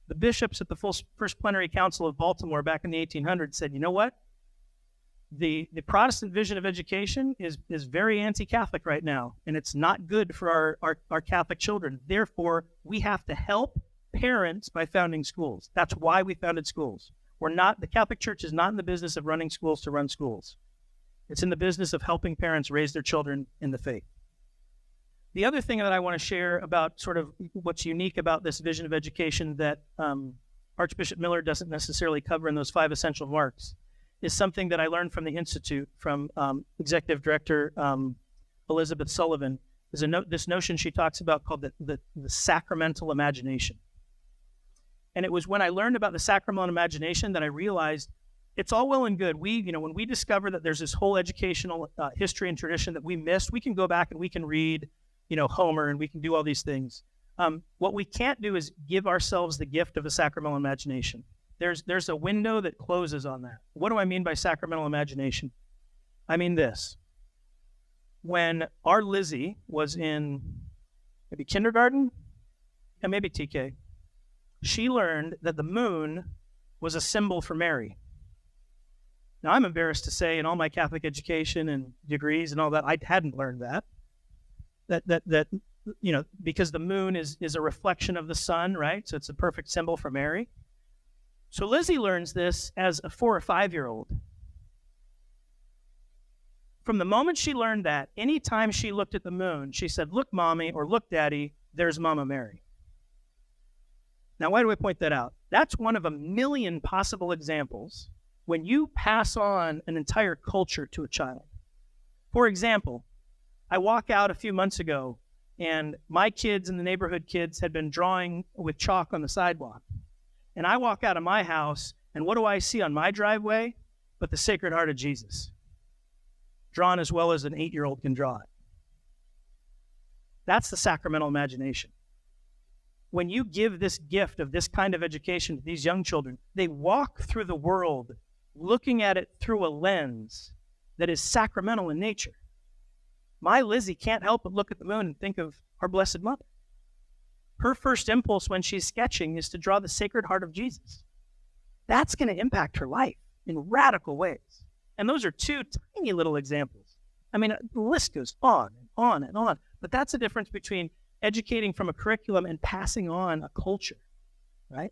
The bishops at the First Plenary Council of Baltimore back in the 1800s said, you know what? The, the Protestant vision of education is, is very anti Catholic right now, and it's not good for our, our, our Catholic children. Therefore, we have to help parents by founding schools. That's why we founded schools. We're not, the Catholic Church is not in the business of running schools to run schools, it's in the business of helping parents raise their children in the faith. The other thing that I want to share about sort of what's unique about this vision of education that um, Archbishop Miller doesn't necessarily cover in those five essential marks is something that I learned from the Institute from um, Executive Director um, Elizabeth Sullivan. There's no- this notion she talks about called the, the, the sacramental imagination. And it was when I learned about the sacramental imagination that I realized it's all well and good. We, you know, when we discover that there's this whole educational uh, history and tradition that we missed, we can go back and we can read, you know, Homer and we can do all these things. Um, what we can't do is give ourselves the gift of a sacramental imagination there's there's a window that closes on that. What do I mean by sacramental imagination? I mean this. When our Lizzie was in maybe kindergarten and maybe TK, she learned that the moon was a symbol for Mary. Now I'm embarrassed to say in all my Catholic education and degrees and all that, I hadn't learned that. That that that you know, because the moon is is a reflection of the sun, right? So it's a perfect symbol for Mary. So Lizzie learns this as a four or five year old. From the moment she learned that, anytime she looked at the moon, she said, Look, mommy, or look, daddy, there's Mama Mary. Now, why do I point that out? That's one of a million possible examples when you pass on an entire culture to a child. For example, I walk out a few months ago and my kids and the neighborhood kids had been drawing with chalk on the sidewalk. And I walk out of my house, and what do I see on my driveway? But the Sacred Heart of Jesus, drawn as well as an eight year old can draw it. That's the sacramental imagination. When you give this gift of this kind of education to these young children, they walk through the world looking at it through a lens that is sacramental in nature. My Lizzie can't help but look at the moon and think of our Blessed Mother. Her first impulse when she's sketching is to draw the Sacred Heart of Jesus. That's going to impact her life in radical ways. And those are two tiny little examples. I mean, the list goes on and on and on. But that's the difference between educating from a curriculum and passing on a culture, right?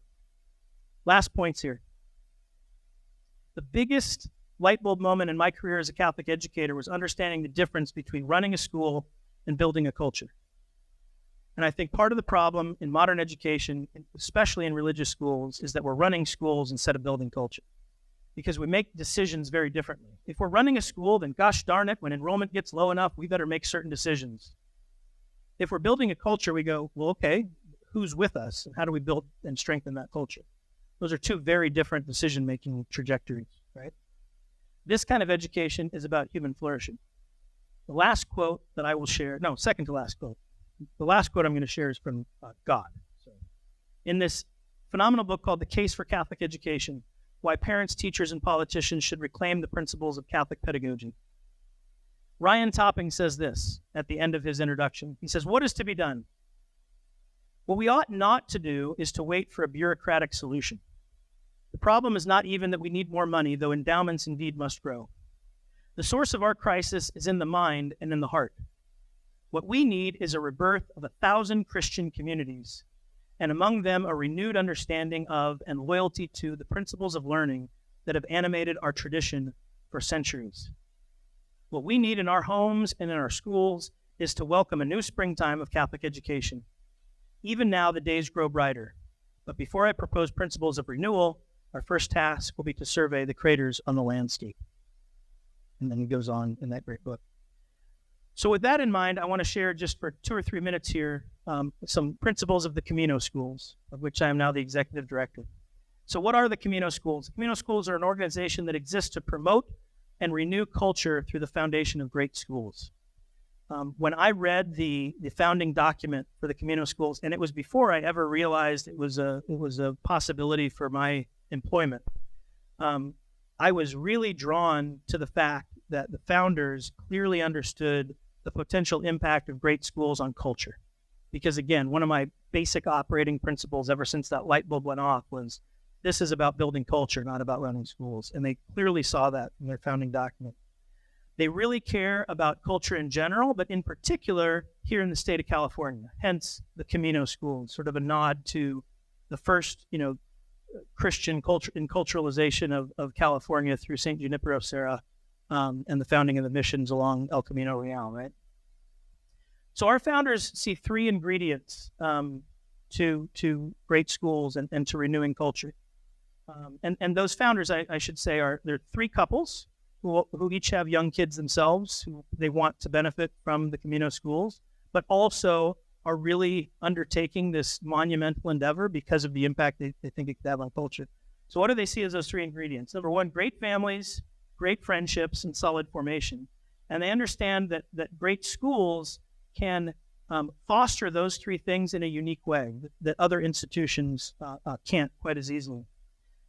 Last points here. The biggest light bulb moment in my career as a Catholic educator was understanding the difference between running a school and building a culture. And I think part of the problem in modern education, especially in religious schools, is that we're running schools instead of building culture because we make decisions very differently. If we're running a school, then gosh darn it, when enrollment gets low enough, we better make certain decisions. If we're building a culture, we go, well, okay, who's with us and how do we build and strengthen that culture? Those are two very different decision making trajectories, right? This kind of education is about human flourishing. The last quote that I will share, no, second to last quote. The last quote I'm going to share is from uh, God. So, in this phenomenal book called The Case for Catholic Education Why Parents, Teachers, and Politicians Should Reclaim the Principles of Catholic Pedagogy. Ryan Topping says this at the end of his introduction. He says, What is to be done? What we ought not to do is to wait for a bureaucratic solution. The problem is not even that we need more money, though endowments indeed must grow. The source of our crisis is in the mind and in the heart. What we need is a rebirth of a thousand Christian communities, and among them a renewed understanding of and loyalty to the principles of learning that have animated our tradition for centuries. What we need in our homes and in our schools is to welcome a new springtime of Catholic education. Even now, the days grow brighter. But before I propose principles of renewal, our first task will be to survey the craters on the landscape. And then he goes on in that great book. So, with that in mind, I want to share just for two or three minutes here um, some principles of the Camino schools, of which I am now the executive director. So, what are the Camino schools? Camino schools are an organization that exists to promote and renew culture through the foundation of great schools. Um, when I read the, the founding document for the Camino schools, and it was before I ever realized it was a it was a possibility for my employment. Um, I was really drawn to the fact that the founders clearly understood the potential impact of great schools on culture. Because again, one of my basic operating principles ever since that light bulb went off was this is about building culture, not about running schools. And they clearly saw that in their founding document. They really care about culture in general, but in particular here in the state of California, hence the Camino schools, sort of a nod to the first, you know, Christian culture and culturalization of, of California through St. Junipero Serra um, and the founding of the missions along El Camino Real, right? So our founders see three ingredients um, to to great schools and, and to renewing culture. Um, and, and those founders, I, I should say, are they're three couples who, who each have young kids themselves who they want to benefit from the Camino schools, but also are really undertaking this monumental endeavor because of the impact they, they think it could have on culture. So, what do they see as those three ingredients? Number one, great families, great friendships, and solid formation. And they understand that, that great schools can um, foster those three things in a unique way that, that other institutions uh, uh, can't quite as easily.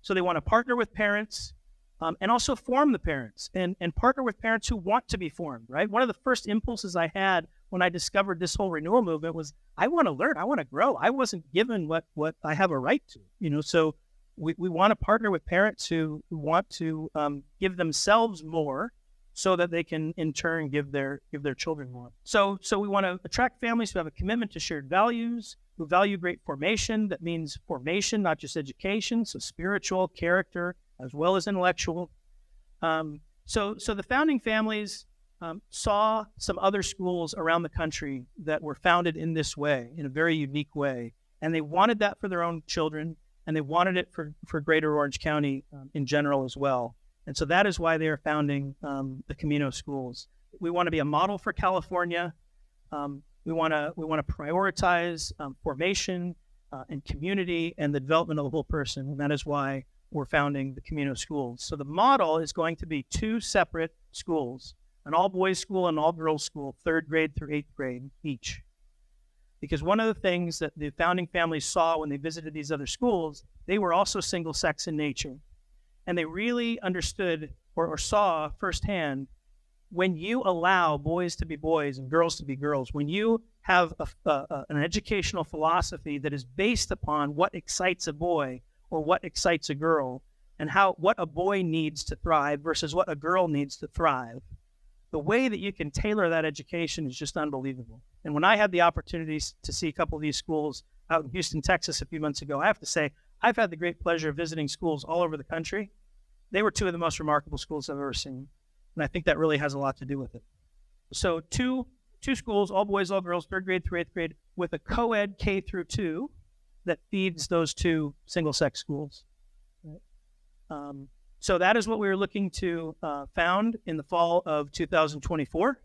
So, they want to partner with parents. Um, and also form the parents and, and partner with parents who want to be formed, right? One of the first impulses I had when I discovered this whole renewal movement was I want to learn, I want to grow. I wasn't given what what I have a right to, you know. So we, we want to partner with parents who, want to um, give themselves more so that they can in turn give their give their children more. So so we want to attract families who have a commitment to shared values, who value great formation. That means formation, not just education, so spiritual, character, as well as intellectual. Um, so so the founding families um, saw some other schools around the country that were founded in this way, in a very unique way, and they wanted that for their own children, and they wanted it for for Greater Orange County um, in general as well. And so that is why they are founding um, the Camino schools. We want to be a model for California. Um, we want to we want to prioritize um, formation uh, and community and the development of the whole person, and that is why we're founding the Camino schools. So the model is going to be two separate schools: an all boys school and all girls school, third grade through eighth grade each. Because one of the things that the founding families saw when they visited these other schools, they were also single sex in nature. And they really understood or, or saw firsthand when you allow boys to be boys and girls to be girls, when you have a, a, an educational philosophy that is based upon what excites a boy or what excites a girl, and how what a boy needs to thrive versus what a girl needs to thrive, the way that you can tailor that education is just unbelievable. And when I had the opportunities to see a couple of these schools out in Houston, Texas, a few months ago, I have to say I've had the great pleasure of visiting schools all over the country. They were two of the most remarkable schools I've ever seen. And I think that really has a lot to do with it. So two two schools, all boys, all girls, third grade through eighth grade, with a co-ed K through two that feeds those two single sex schools. Right? Um, so that is what we are looking to uh, found in the fall of 2024.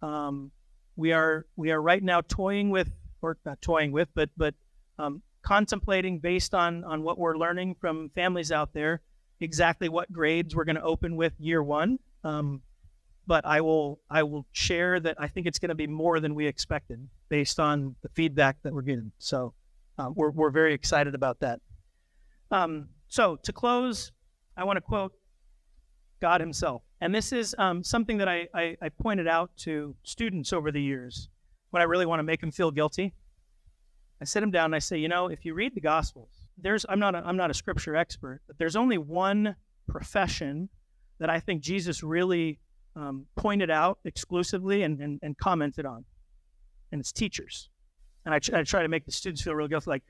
Um, we are we are right now toying with, or not toying with, but but um, contemplating based on on what we're learning from families out there exactly what grades we're going to open with year one. Um, but i will i will share that i think it's going to be more than we expected based on the feedback that we're getting. So um, we're, we're very excited about that. Um, so to close i want to quote god himself and this is um, something that I, I, I pointed out to students over the years when i really want to make them feel guilty I sit them down and I say, you know, if you read the Gospels, there's I'm not a, I'm not a scripture expert, but there's only one profession that I think Jesus really um, pointed out exclusively and, and, and, commented on, and it's teachers. And I, I try to make the students feel real guilty, like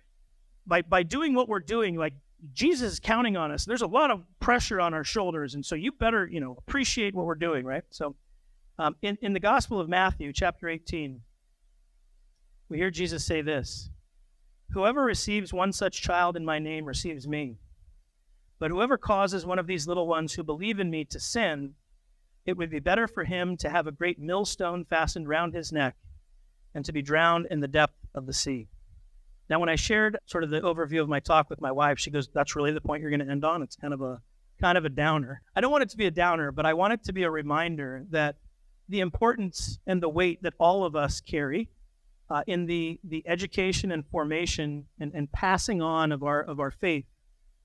by by doing what we're doing, like Jesus is counting on us. There's a lot of pressure on our shoulders, and so you better you know appreciate what we're doing, right? So, um, in in the Gospel of Matthew, chapter 18, we hear Jesus say this. Whoever receives one such child in my name receives me. But whoever causes one of these little ones who believe in me to sin, it would be better for him to have a great millstone fastened round his neck and to be drowned in the depth of the sea. Now, when I shared sort of the overview of my talk with my wife, she goes, "That's really the point you're going to end on." It's kind of a kind of a downer. I don't want it to be a downer, but I want it to be a reminder that the importance and the weight that all of us carry uh, in the, the education and formation and, and passing on of our, of our faith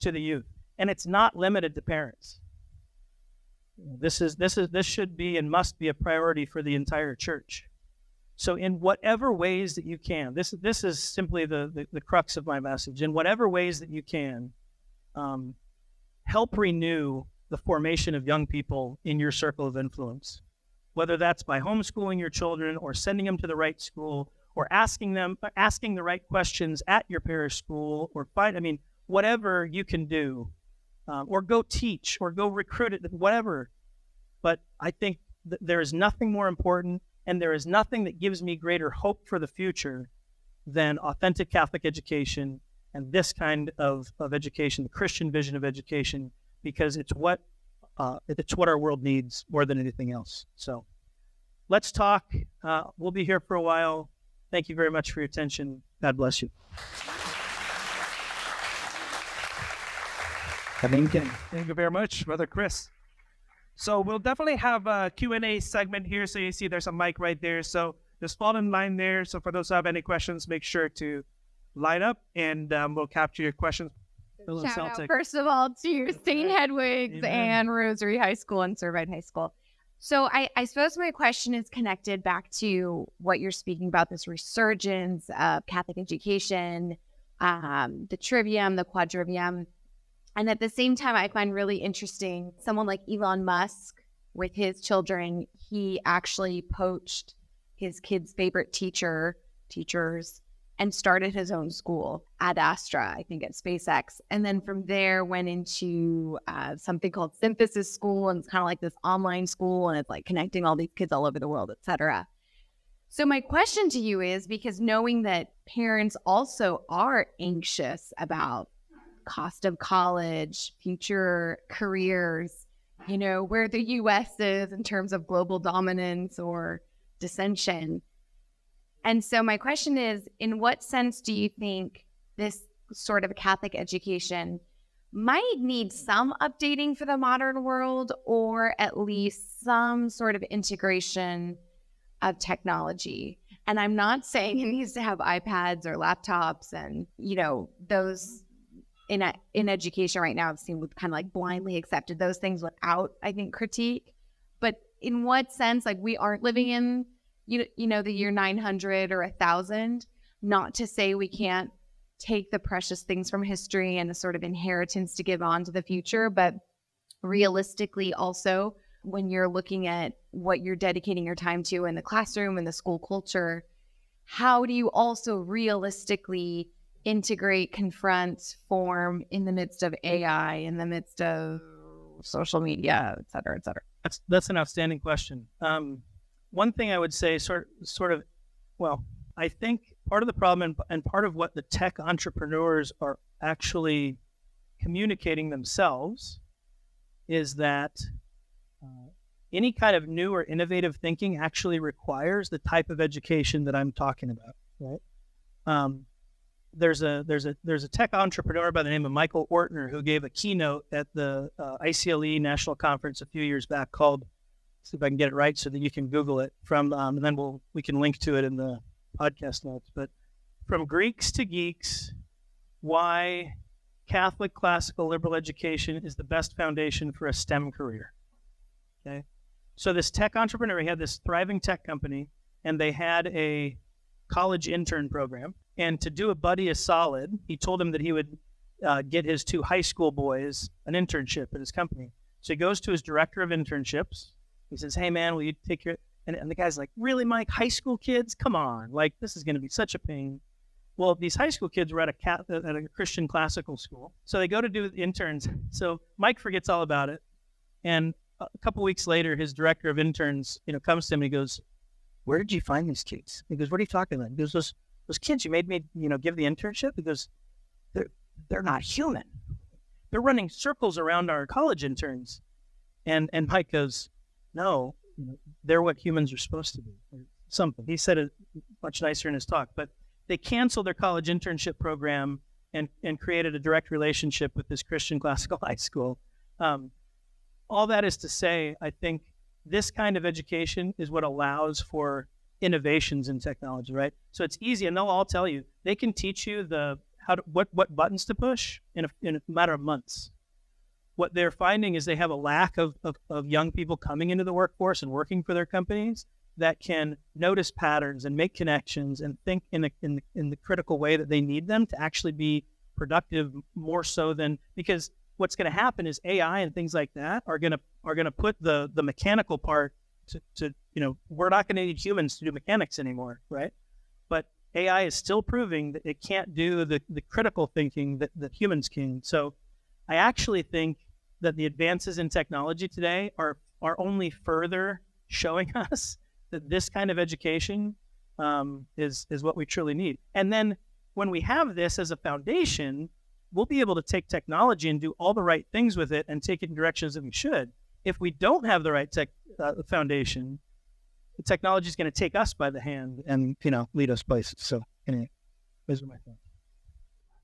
to the youth. And it's not limited to parents. This, is, this, is, this should be and must be a priority for the entire church. So, in whatever ways that you can, this, this is simply the, the, the crux of my message. In whatever ways that you can, um, help renew the formation of young people in your circle of influence, whether that's by homeschooling your children or sending them to the right school or asking them asking the right questions at your parish school or find i mean whatever you can do um, or go teach or go recruit it whatever but i think there is nothing more important and there is nothing that gives me greater hope for the future than authentic catholic education and this kind of, of education the christian vision of education because it's what uh, it's what our world needs more than anything else so let's talk uh, we'll be here for a while Thank you very much for your attention. God bless you. Thank you. Thank you very much, Brother Chris. So we'll definitely have a Q&A segment here. So you see there's a mic right there. So just fall in line there. So for those who have any questions, make sure to line up and um, we'll capture your questions. Shout out, first of all, to St. Hedwig's Amen. and Rosary High School and Servite High School. So I, I suppose my question is connected back to what you're speaking about this resurgence of Catholic education, um, the trivium, the quadrivium. And at the same time, I find really interesting someone like Elon Musk, with his children, he actually poached his kid's favorite teacher, teachers, and started his own school Ad Astra, I think at SpaceX. And then from there went into uh, something called Synthesis School. And it's kind of like this online school and it's like connecting all these kids all over the world, et cetera. So my question to you is because knowing that parents also are anxious about cost of college, future careers, you know, where the US is in terms of global dominance or dissension. And so my question is in what sense do you think this sort of Catholic education might need some updating for the modern world or at least some sort of integration of technology? And I'm not saying it needs to have iPads or laptops and, you know, those in a, in education right now it seems kind of like blindly accepted those things without I think critique. But in what sense like we aren't living in you you know the year 900 or a 1000 not to say we can't take the precious things from history and the sort of inheritance to give on to the future but realistically also when you're looking at what you're dedicating your time to in the classroom and the school culture how do you also realistically integrate confront form in the midst of ai in the midst of social media et cetera et cetera That's that's an outstanding question. Um, one thing I would say, sort sort of, well, I think part of the problem and, and part of what the tech entrepreneurs are actually communicating themselves is that uh, any kind of new or innovative thinking actually requires the type of education that I'm talking about. Right. Um, there's a there's a there's a tech entrepreneur by the name of Michael Ortner who gave a keynote at the uh, ICLE National Conference a few years back called see if I can get it right so that you can Google it from um, and then we'll we can link to it in the podcast notes. But from Greeks to geeks, why Catholic classical liberal education is the best foundation for a STEM career. Okay, so this tech entrepreneur he had this thriving tech company and they had a college intern program and to do a buddy a solid, he told him that he would uh, get his two high school boys an internship at his company. So he goes to his director of internships. He says, "Hey man, will you take your. And, and the guy's like, "Really, Mike? High school kids? Come on! Like this is going to be such a pain." Well, these high school kids were at a at a Christian classical school, so they go to do the interns. So Mike forgets all about it, and a couple weeks later, his director of interns, you know, comes to him and he goes, "Where did you find these kids?" He goes, "What are you talking about?" He goes, "Those those kids you made me, you know, give the internship because they're they're not human. They're running circles around our college interns." And and Mike goes, "No, they're what humans are supposed to be." Or something. He said it much nicer in his talk, but they canceled their college internship program and and created a direct relationship with this Christian classical high school. Um, all that is to say, I think this kind of education is what allows for innovations in technology, right? So it's easy, and they'll all tell you they can teach you the how to, what what buttons to push in a, in a matter of months. What they're finding is they have a lack of, of, of young people coming into the workforce and working for their companies that can notice patterns and make connections and think in the, in the, in the critical way that they need them to actually be productive more so than because what's going to happen is AI and things like that are going to are going to put the the mechanical part to, to you know we're not going to need humans to do mechanics anymore, right? But AI is still proving that it can't do the, the critical thinking that, that humans can. So I actually think that the advances in technology today are are only further showing us that this kind of education um, is is what we truly need. And then when we have this as a foundation, we'll be able to take technology and do all the right things with it and take it in directions that we should. If we don't have the right tech uh, foundation, the technology is going to take us by the hand and you know lead us places. So anyway, those are my thoughts.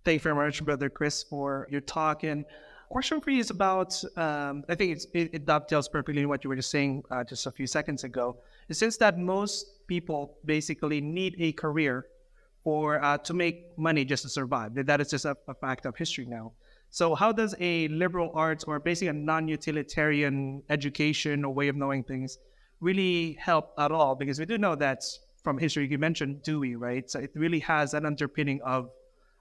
Thank you very much, Brother Chris, for your talk. And question for you is about um, I think it, it, dovetails perfectly what you were just saying uh, just a few seconds ago. Since that most people basically need a career for uh, to make money just to survive. That is just a, a, fact of history now. So how does a liberal arts or basically a non-utilitarian education or way of knowing things really help at all? Because we do know that from history, you mentioned Dewey, right? So it really has an underpinning of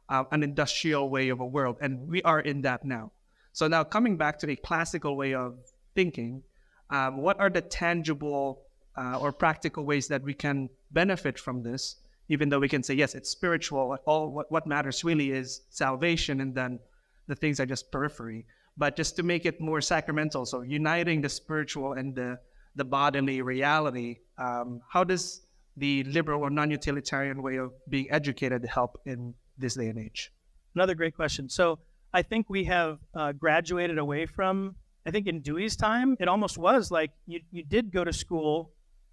uh, an industrial way of a world, and we are in that now. So now coming back to a classical way of thinking, um, what are the tangible uh, or practical ways that we can benefit from this? Even though we can say yes, it's spiritual. All what, what matters really is salvation, and then the things are just periphery. But just to make it more sacramental, so uniting the spiritual and the the bodily reality. Um, how does the liberal or non-utilitarian way of being educated help in this day and age? Another great question. So I think we have uh, graduated away from. I think in Dewey's time, it almost was like you, you did go to school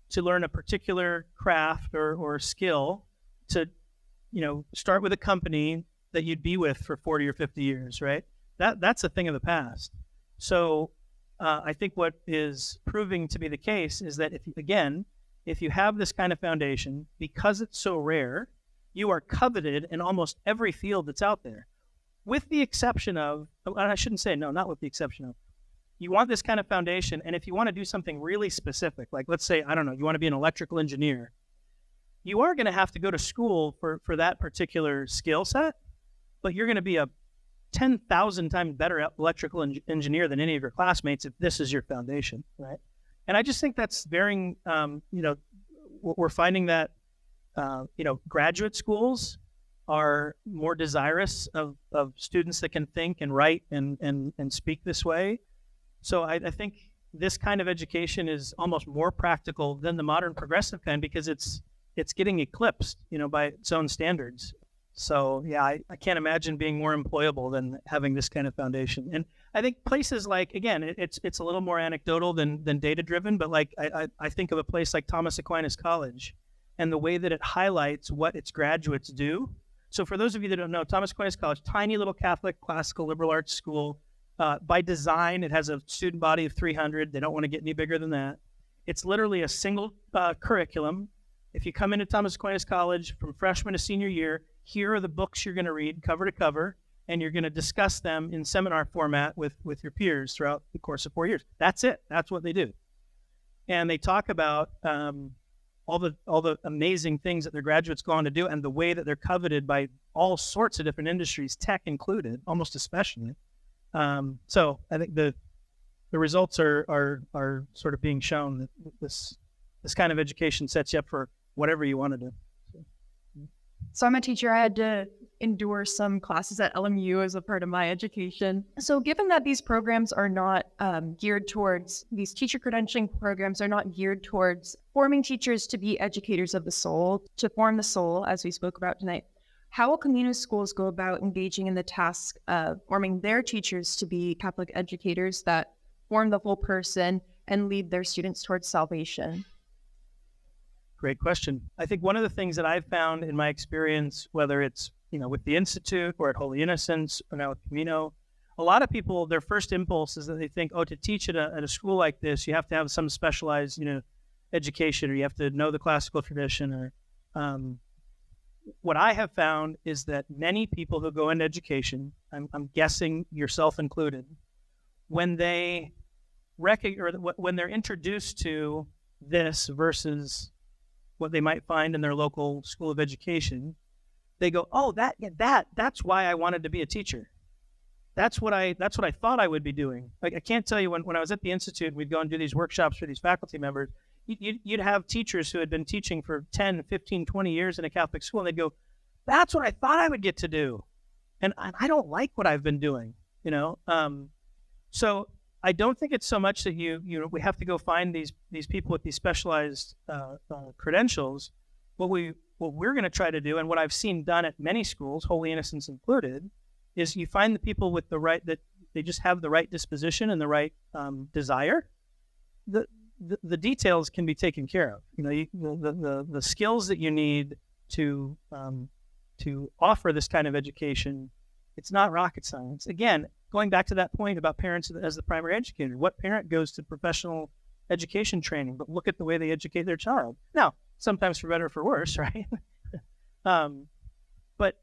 to learn a particular craft or, or skill to, you know, start with a company that you'd be with for 40 or 50 years, right? That that's a thing of the past. So uh, I think what is proving to be the case is that if again, if you have this kind of foundation, because it's so rare, you are coveted in almost every field that's out there, with the exception of, and I shouldn't say no, not with the exception of, you want this kind of foundation, and if you want to do something really specific, like let's say I don't know, you want to be an electrical engineer, you are going to have to go to school for for that particular skill set, but you're going to be a 10,000 times better electrical en- engineer than any of your classmates if this is your foundation, right? And I just think that's varying, um, you know, we're finding that, uh, you know, graduate schools are more desirous of, of students that can think and write and, and, and speak this way. So I, I think this kind of education is almost more practical than the modern progressive kind because it's it's getting eclipsed, you know, by its own standards. So yeah, I, I can't imagine being more employable than having this kind of foundation. And I think places like again, it, it's it's a little more anecdotal than than data driven, but like I, I, I think of a place like Thomas Aquinas College and the way that it highlights what its graduates do. So for those of you that don't know, Thomas Aquinas College, tiny little Catholic classical liberal arts school. Uh, by design, it has a student body of 300. They don't want to get any bigger than that. It's literally a single uh, curriculum. If you come into Thomas Aquinas College from freshman to senior year, here are the books you're going to read cover to cover, and you're going to discuss them in seminar format with, with your peers throughout the course of four years. That's it. That's what they do. And they talk about um, all the all the amazing things that their graduates go on to do, and the way that they're coveted by all sorts of different industries, tech included, almost especially. Um, so I think the the results are are are sort of being shown that this this kind of education sets you up for whatever you want to do. So I'm a teacher. I had to endure some classes at LMU as a part of my education. So given that these programs are not um, geared towards, these teacher credentialing programs are not geared towards forming teachers to be educators of the soul, to form the soul, as we spoke about tonight, how will community schools go about engaging in the task of forming their teachers to be Catholic educators that form the whole person and lead their students towards salvation? Great question. I think one of the things that I've found in my experience, whether it's you know with the Institute or at Holy Innocents or now with Camino, a lot of people their first impulse is that they think, oh, to teach at a, at a school like this, you have to have some specialized you know education or you have to know the classical tradition or um, what I have found is that many people who go into education, I'm, I'm guessing yourself included, when they rec- or when they're introduced to this versus what they might find in their local school of education, they go, "Oh, that that that's why I wanted to be a teacher. That's what I that's what I thought I would be doing." Like I can't tell you when when I was at the institute, we'd go and do these workshops for these faculty members. You'd, you'd have teachers who had been teaching for 10, 15, 20 years in a Catholic school, and they'd go, "That's what I thought I would get to do," and I don't like what I've been doing. You know, um, so I don't think it's so much that you you know we have to go find these these people with these specialized uh, uh, credentials. What we what we're going to try to do, and what I've seen done at many schools, Holy Innocents included, is you find the people with the right that they just have the right disposition and the right um, desire. The, the, the details can be taken care of. You know, you, the, the the skills that you need to um, to offer this kind of education, it's not rocket science. Again, going back to that point about parents as the primary educator, what parent goes to professional education training, but look at the way they educate their child? Now, sometimes for better or for worse, right? um, but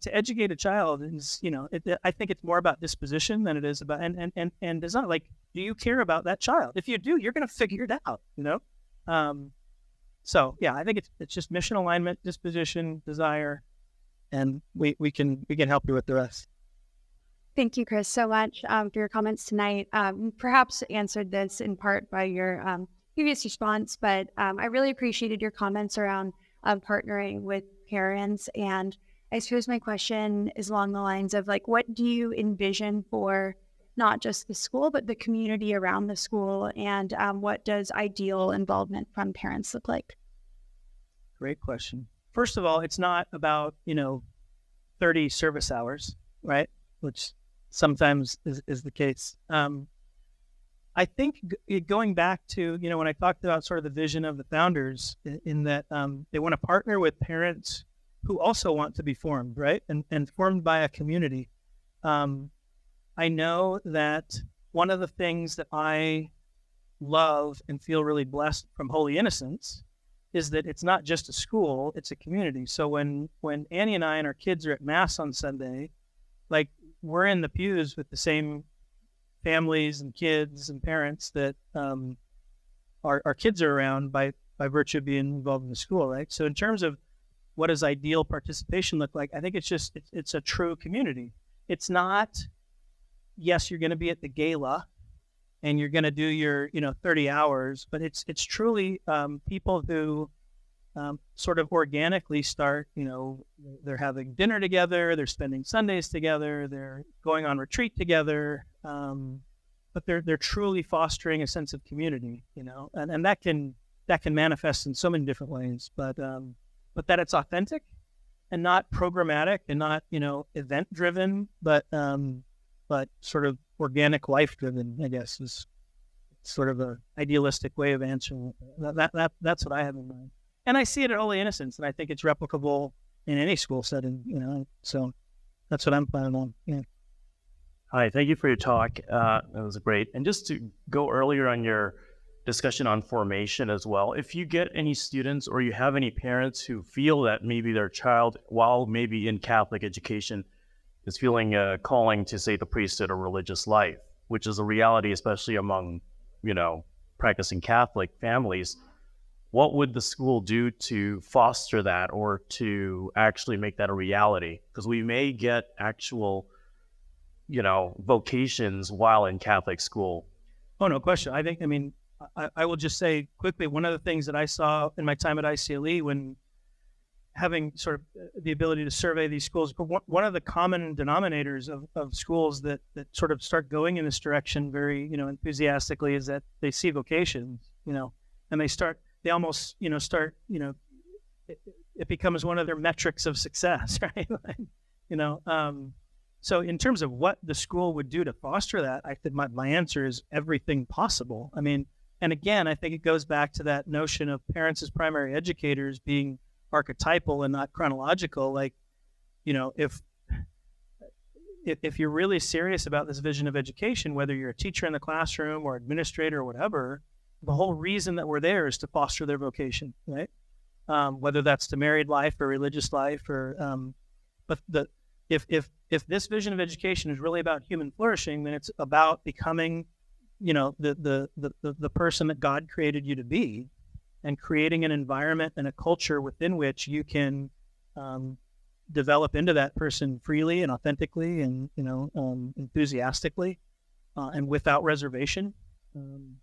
to educate a child is, you know, it, I think it's more about disposition than it is about, and, and, and, and it's not like, do you care about that child? If you do, you're going to figure it out, you know? Um, so yeah, I think it's, it's just mission alignment, disposition, desire, and we, we can, we can help you with the rest. Thank you, Chris, so much um, for your comments tonight. Um, perhaps answered this in part by your um, previous response, but um, I really appreciated your comments around um, partnering with parents. And I suppose my question is along the lines of like, what do you envision for not just the school, but the community around the school? And um, what does ideal involvement from parents look like? Great question. First of all, it's not about, you know, 30 service hours, right? Which sometimes is, is the case. Um, I think g- going back to, you know, when I talked about sort of the vision of the founders in, in that um, they want to partner with parents who also want to be formed, right? And, and formed by a community. Um, I know that one of the things that I love and feel really blessed from Holy Innocents is that it's not just a school, it's a community. So when when Annie and I and our kids are at mass on Sunday, like we're in the pews with the same families and kids and parents that um, our, our kids are around by by virtue of being involved in the school, right? So in terms of what does ideal participation look like, I think it's just it's, it's a true community. It's not yes, you're going to be at the gala and you're going to do your you know 30 hours but it's it's truly um, people who um, sort of organically start you know they're having dinner together they're spending sundays together they're going on retreat together um, but they're they're truly fostering a sense of community you know and, and that can that can manifest in so many different ways but um, but that it's authentic and not programmatic and not you know event driven but um, but sort of organic life driven i guess is sort of a idealistic way of answering that, that, that that's what i have in mind and i see it at holy innocents and i think it's replicable in any school setting you know so that's what i'm planning on yeah Hi, thank you for your talk. Uh, that was great. And just to go earlier on your discussion on formation as well, if you get any students or you have any parents who feel that maybe their child, while maybe in Catholic education, is feeling a calling to say the priesthood or religious life, which is a reality, especially among, you know, practicing Catholic families. What would the school do to foster that or to actually make that a reality? Because we may get actual, you know, vocations while in Catholic school. Oh, no question. I think, I mean, I, I will just say quickly one of the things that I saw in my time at ICLE when having sort of the ability to survey these schools, but one, one of the common denominators of, of schools that, that sort of start going in this direction very, you know, enthusiastically is that they see vocations, you know, and they start, they almost, you know, start, you know, it, it becomes one of their metrics of success, right? Like, you know, um, so in terms of what the school would do to foster that, I think my, my answer is everything possible. I mean, and again, I think it goes back to that notion of parents as primary educators being archetypal and not chronological. Like, you know, if if, if you're really serious about this vision of education, whether you're a teacher in the classroom or administrator or whatever, the whole reason that we're there is to foster their vocation, right? Um, whether that's to married life or religious life or um, but the if if if this vision of education is really about human flourishing, then it's about becoming, you know, the the the the, person that God created you to be, and creating an environment and a culture within which you can um, develop into that person freely and authentically and you know um, enthusiastically uh, and without reservation. Um,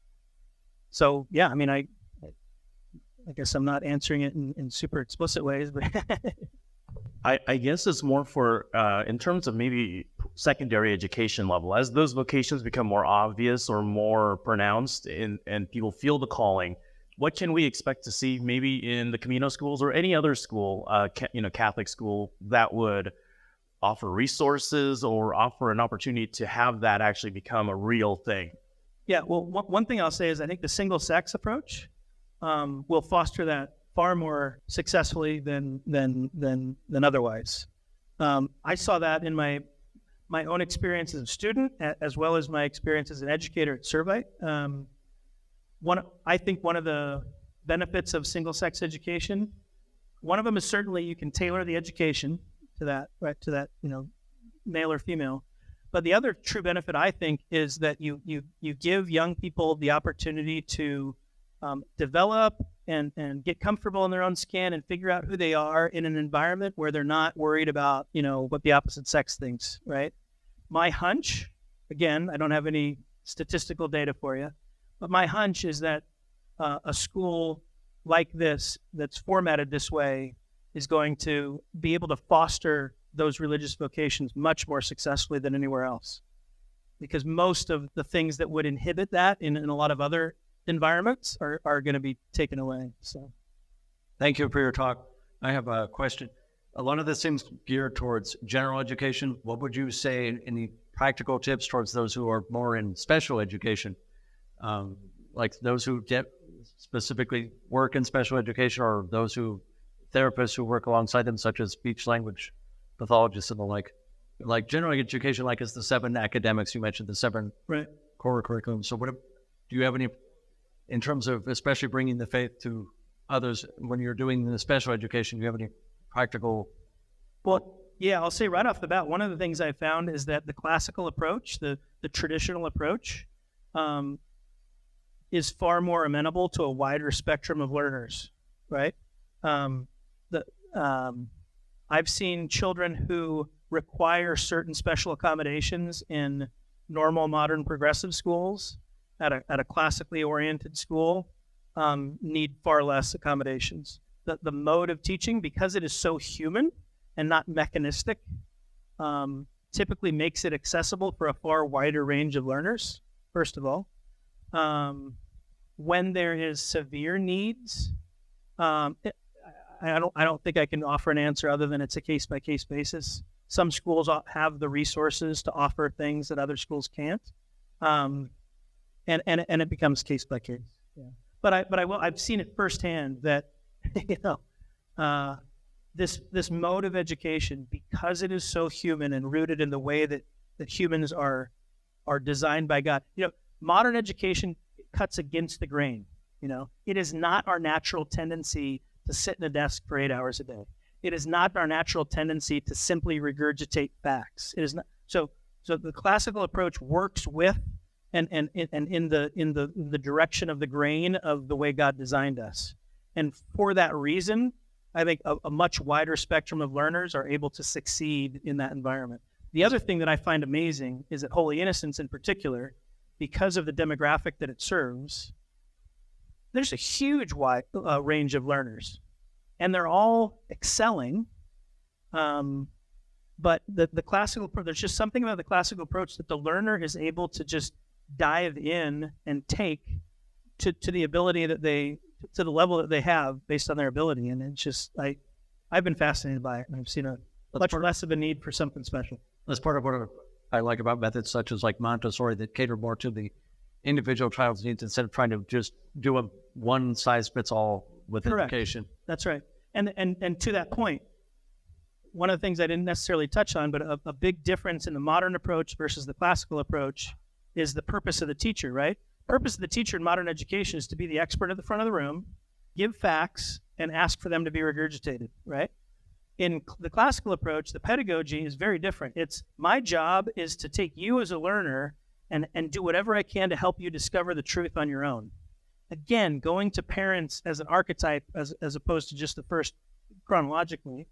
so yeah, I mean, I, I guess I'm not answering it in, in super explicit ways, but I, I guess it's more for uh, in terms of maybe secondary education level as those vocations become more obvious or more pronounced and, and people feel the calling what can we expect to see maybe in the Camino schools or any other school uh, ca- you know Catholic school that would offer resources or offer an opportunity to have that actually become a real thing Yeah, well, one, thing I'll say is I think the single sex approach um, will foster that far more successfully than than than than otherwise. Um, I saw that in my my own experience as a student, as well as my experience as an educator at Servite. Um, one, I think one of the benefits of single sex education, one of them is certainly you can tailor the education to that, right, to that, you know, male or female. But the other true benefit, I think, is that you you you give young people the opportunity to um, develop and and get comfortable in their own skin and figure out who they are in an environment where they're not worried about you know what the opposite sex thinks, right? my hunch, again, I don't have any statistical data for you, but my hunch is that uh, a school like this, that's formatted this way, is going to be able to foster those religious vocations much more successfully than anywhere else. Because most of the things that would inhibit that in, in a lot of other environments are, are going to be taken away. So, Thank you for your talk. I have a question. A lot of this seems geared towards general education. What would you say any practical tips towards those who are more in special education, um, like those who get specifically work in special education, or those who therapists who work alongside them, such as speech language pathologists and the like? Like general education, like is the seven academics you mentioned, the seven right. core curriculum. So, what do you have any in terms of especially bringing the faith to others when you're doing the special education? Do you have any practical? Well, yeah, I'll say right off the bat, one of the things I found is that the classical approach, the the traditional approach, um, is far more amenable to a wider spectrum of learners. Right? Um, the um, I've seen children who require certain special accommodations in normal, modern, progressive schools at a at a classically oriented school um, need far less accommodations. The the mode of teaching, because it is so human and not mechanistic, um, typically makes it accessible for a far wider range of learners. First of all, um, when there is severe needs, um, it, I, don't I don't think I can offer an answer other than it's a case by case basis. Some schools have the resources to offer things that other schools can't, um, and and and it becomes case by case. Yeah. But I but I will I've seen it firsthand that you know. Uh, this this mode of education because it is so human and rooted in the way that that humans are are designed by God. You know, modern education cuts against the grain. You know, it is not our natural tendency to sit in a desk for eight hours a day. It is not our natural tendency to simply regurgitate facts. It is not so. So the classical approach works with and and and in the in the the direction of the grain of the way God designed us. And for that reason, I think a, a, much wider spectrum of learners are able to succeed in that environment. The other thing that I find amazing is that Holy Innocents, in particular, because of the demographic that it serves, there's a huge wide uh, range of learners, and they're all excelling. Um, but the the classical there's just something about the classical approach that the learner is able to just dive in and take to, to the ability that they to the level that they have based on their ability. And it's just I I've been fascinated by it and I've seen a much less of a need for something special. That's part of what I like about methods such as like Montessori that cater more to the individual child's needs instead of trying to just do a one size fits all with Correct. education. That's right. And and and to that point, one of the things I didn't necessarily touch on, but a, a big difference in the modern approach versus the classical approach is the purpose of the teacher, right? Purpose of the teacher in modern education is to be the expert at the front of the room, give facts, and ask for them to be regurgitated, right? In the classical approach, the pedagogy is very different. It's my job is to take you as a learner and, and do whatever I can to help you discover the truth on your own. Again, going to parents as an archetype as, as opposed to just the first chronologically.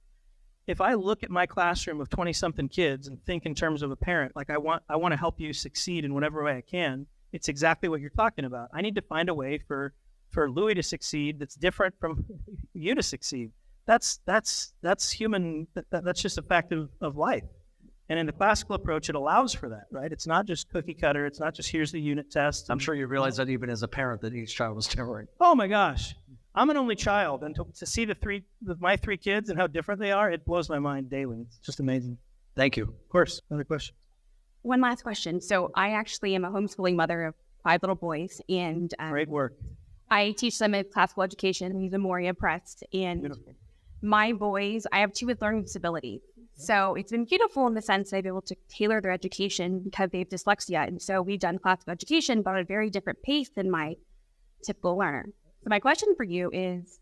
If I look at my classroom of 20 something kids and think in terms of a parent, like I want I want to help you succeed in whatever way I can, it's exactly what you're talking about. I need to find a way for for Louis to succeed that's different from you to succeed. That's that's that's human. That, that- that's just a fact of, of life. And in the classical approach, it allows for that, right? It's not just cookie cutter. It's not just here's the unit test. I'm sure you realize that even as a parent that each child is different. Oh my gosh, I'm an only child, and to, to see the three, the, my three kids and how different they are, it blows my mind daily. It's just amazing. Thank you. Of course, another question. One last question. So I actually am a homeschooling mother of five little boys, and um, Great work. I teach them at classical education in the Memoria Press. And Beautiful. my boys, I have two with learning disabilities. So it's been beautiful in the sense that I've been able to tailor their education because they have dyslexia. And so we've done classical education, but at a very different pace than my typical learner. So my question for you is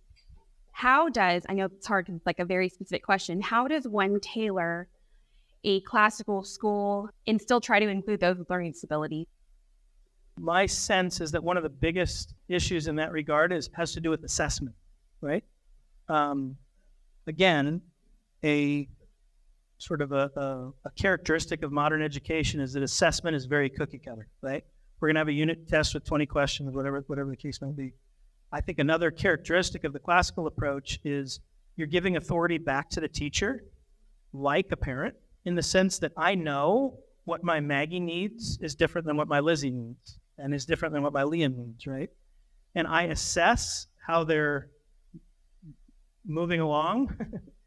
how does, I know it's hard because it's like a very specific question, how does one tailor a classical school and still try to include those with learning disabilities? My sense is that one of the biggest issues in that regard is has to do with assessment, right? Um, again, a sort of a, a, a characteristic of modern education is that assessment is very cookie cutter, right? We're going to have a unit test with 20 questions, whatever, whatever the case may be. I think another characteristic of the classical approach is you're giving authority back to the teacher, like a parent, in the sense that I know what my Maggie needs is different than what my Lizzie needs, and is different than what my Liam needs, right? And I assess how they're moving along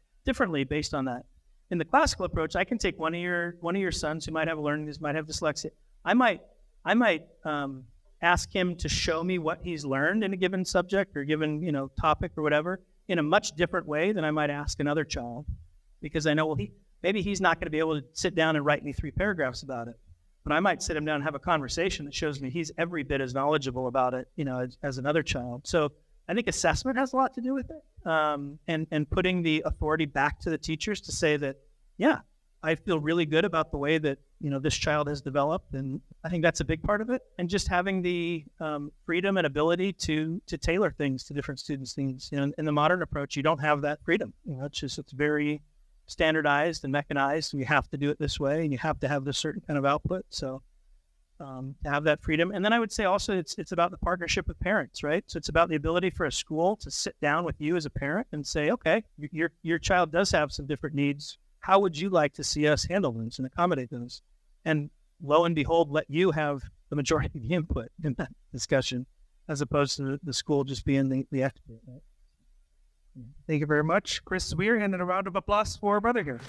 differently based on that. In the classical approach, I can take one of your one of your sons who might have learning dis might have dyslexia. I might I might um, ask him to show me what he's learned in a given subject or given you know topic or whatever in a much different way than I might ask another child, because I know well he maybe he's not going to be able to sit down and write me three paragraphs about it, but I might sit him down and have a conversation that shows me he's every bit as knowledgeable about it, you know, as, as another child. So I think assessment has a lot to do with it, um, and and putting the authority back to the teachers to say that, yeah, I feel really good about the way that you know this child has developed, and I think that's a big part of it. And just having the um, freedom and ability to to tailor things to different students' needs. You know, in, the modern approach, you don't have that freedom. You know, it's just it's very standardized and mechanized, and you have to do it this way, and you have to have this certain kind of output. So um, to have that freedom. And then I would say also it's it's about the partnership with parents, right? So it's about the ability for a school to sit down with you as a parent and say, okay, your your child does have some different needs. How would you like to see us handle those and accommodate those? And lo and behold, let you have the majority of the input in that discussion, as opposed to the school just being the, the expert. Right? Thank you very much, Chris Weir, and a round of applause for our brother here.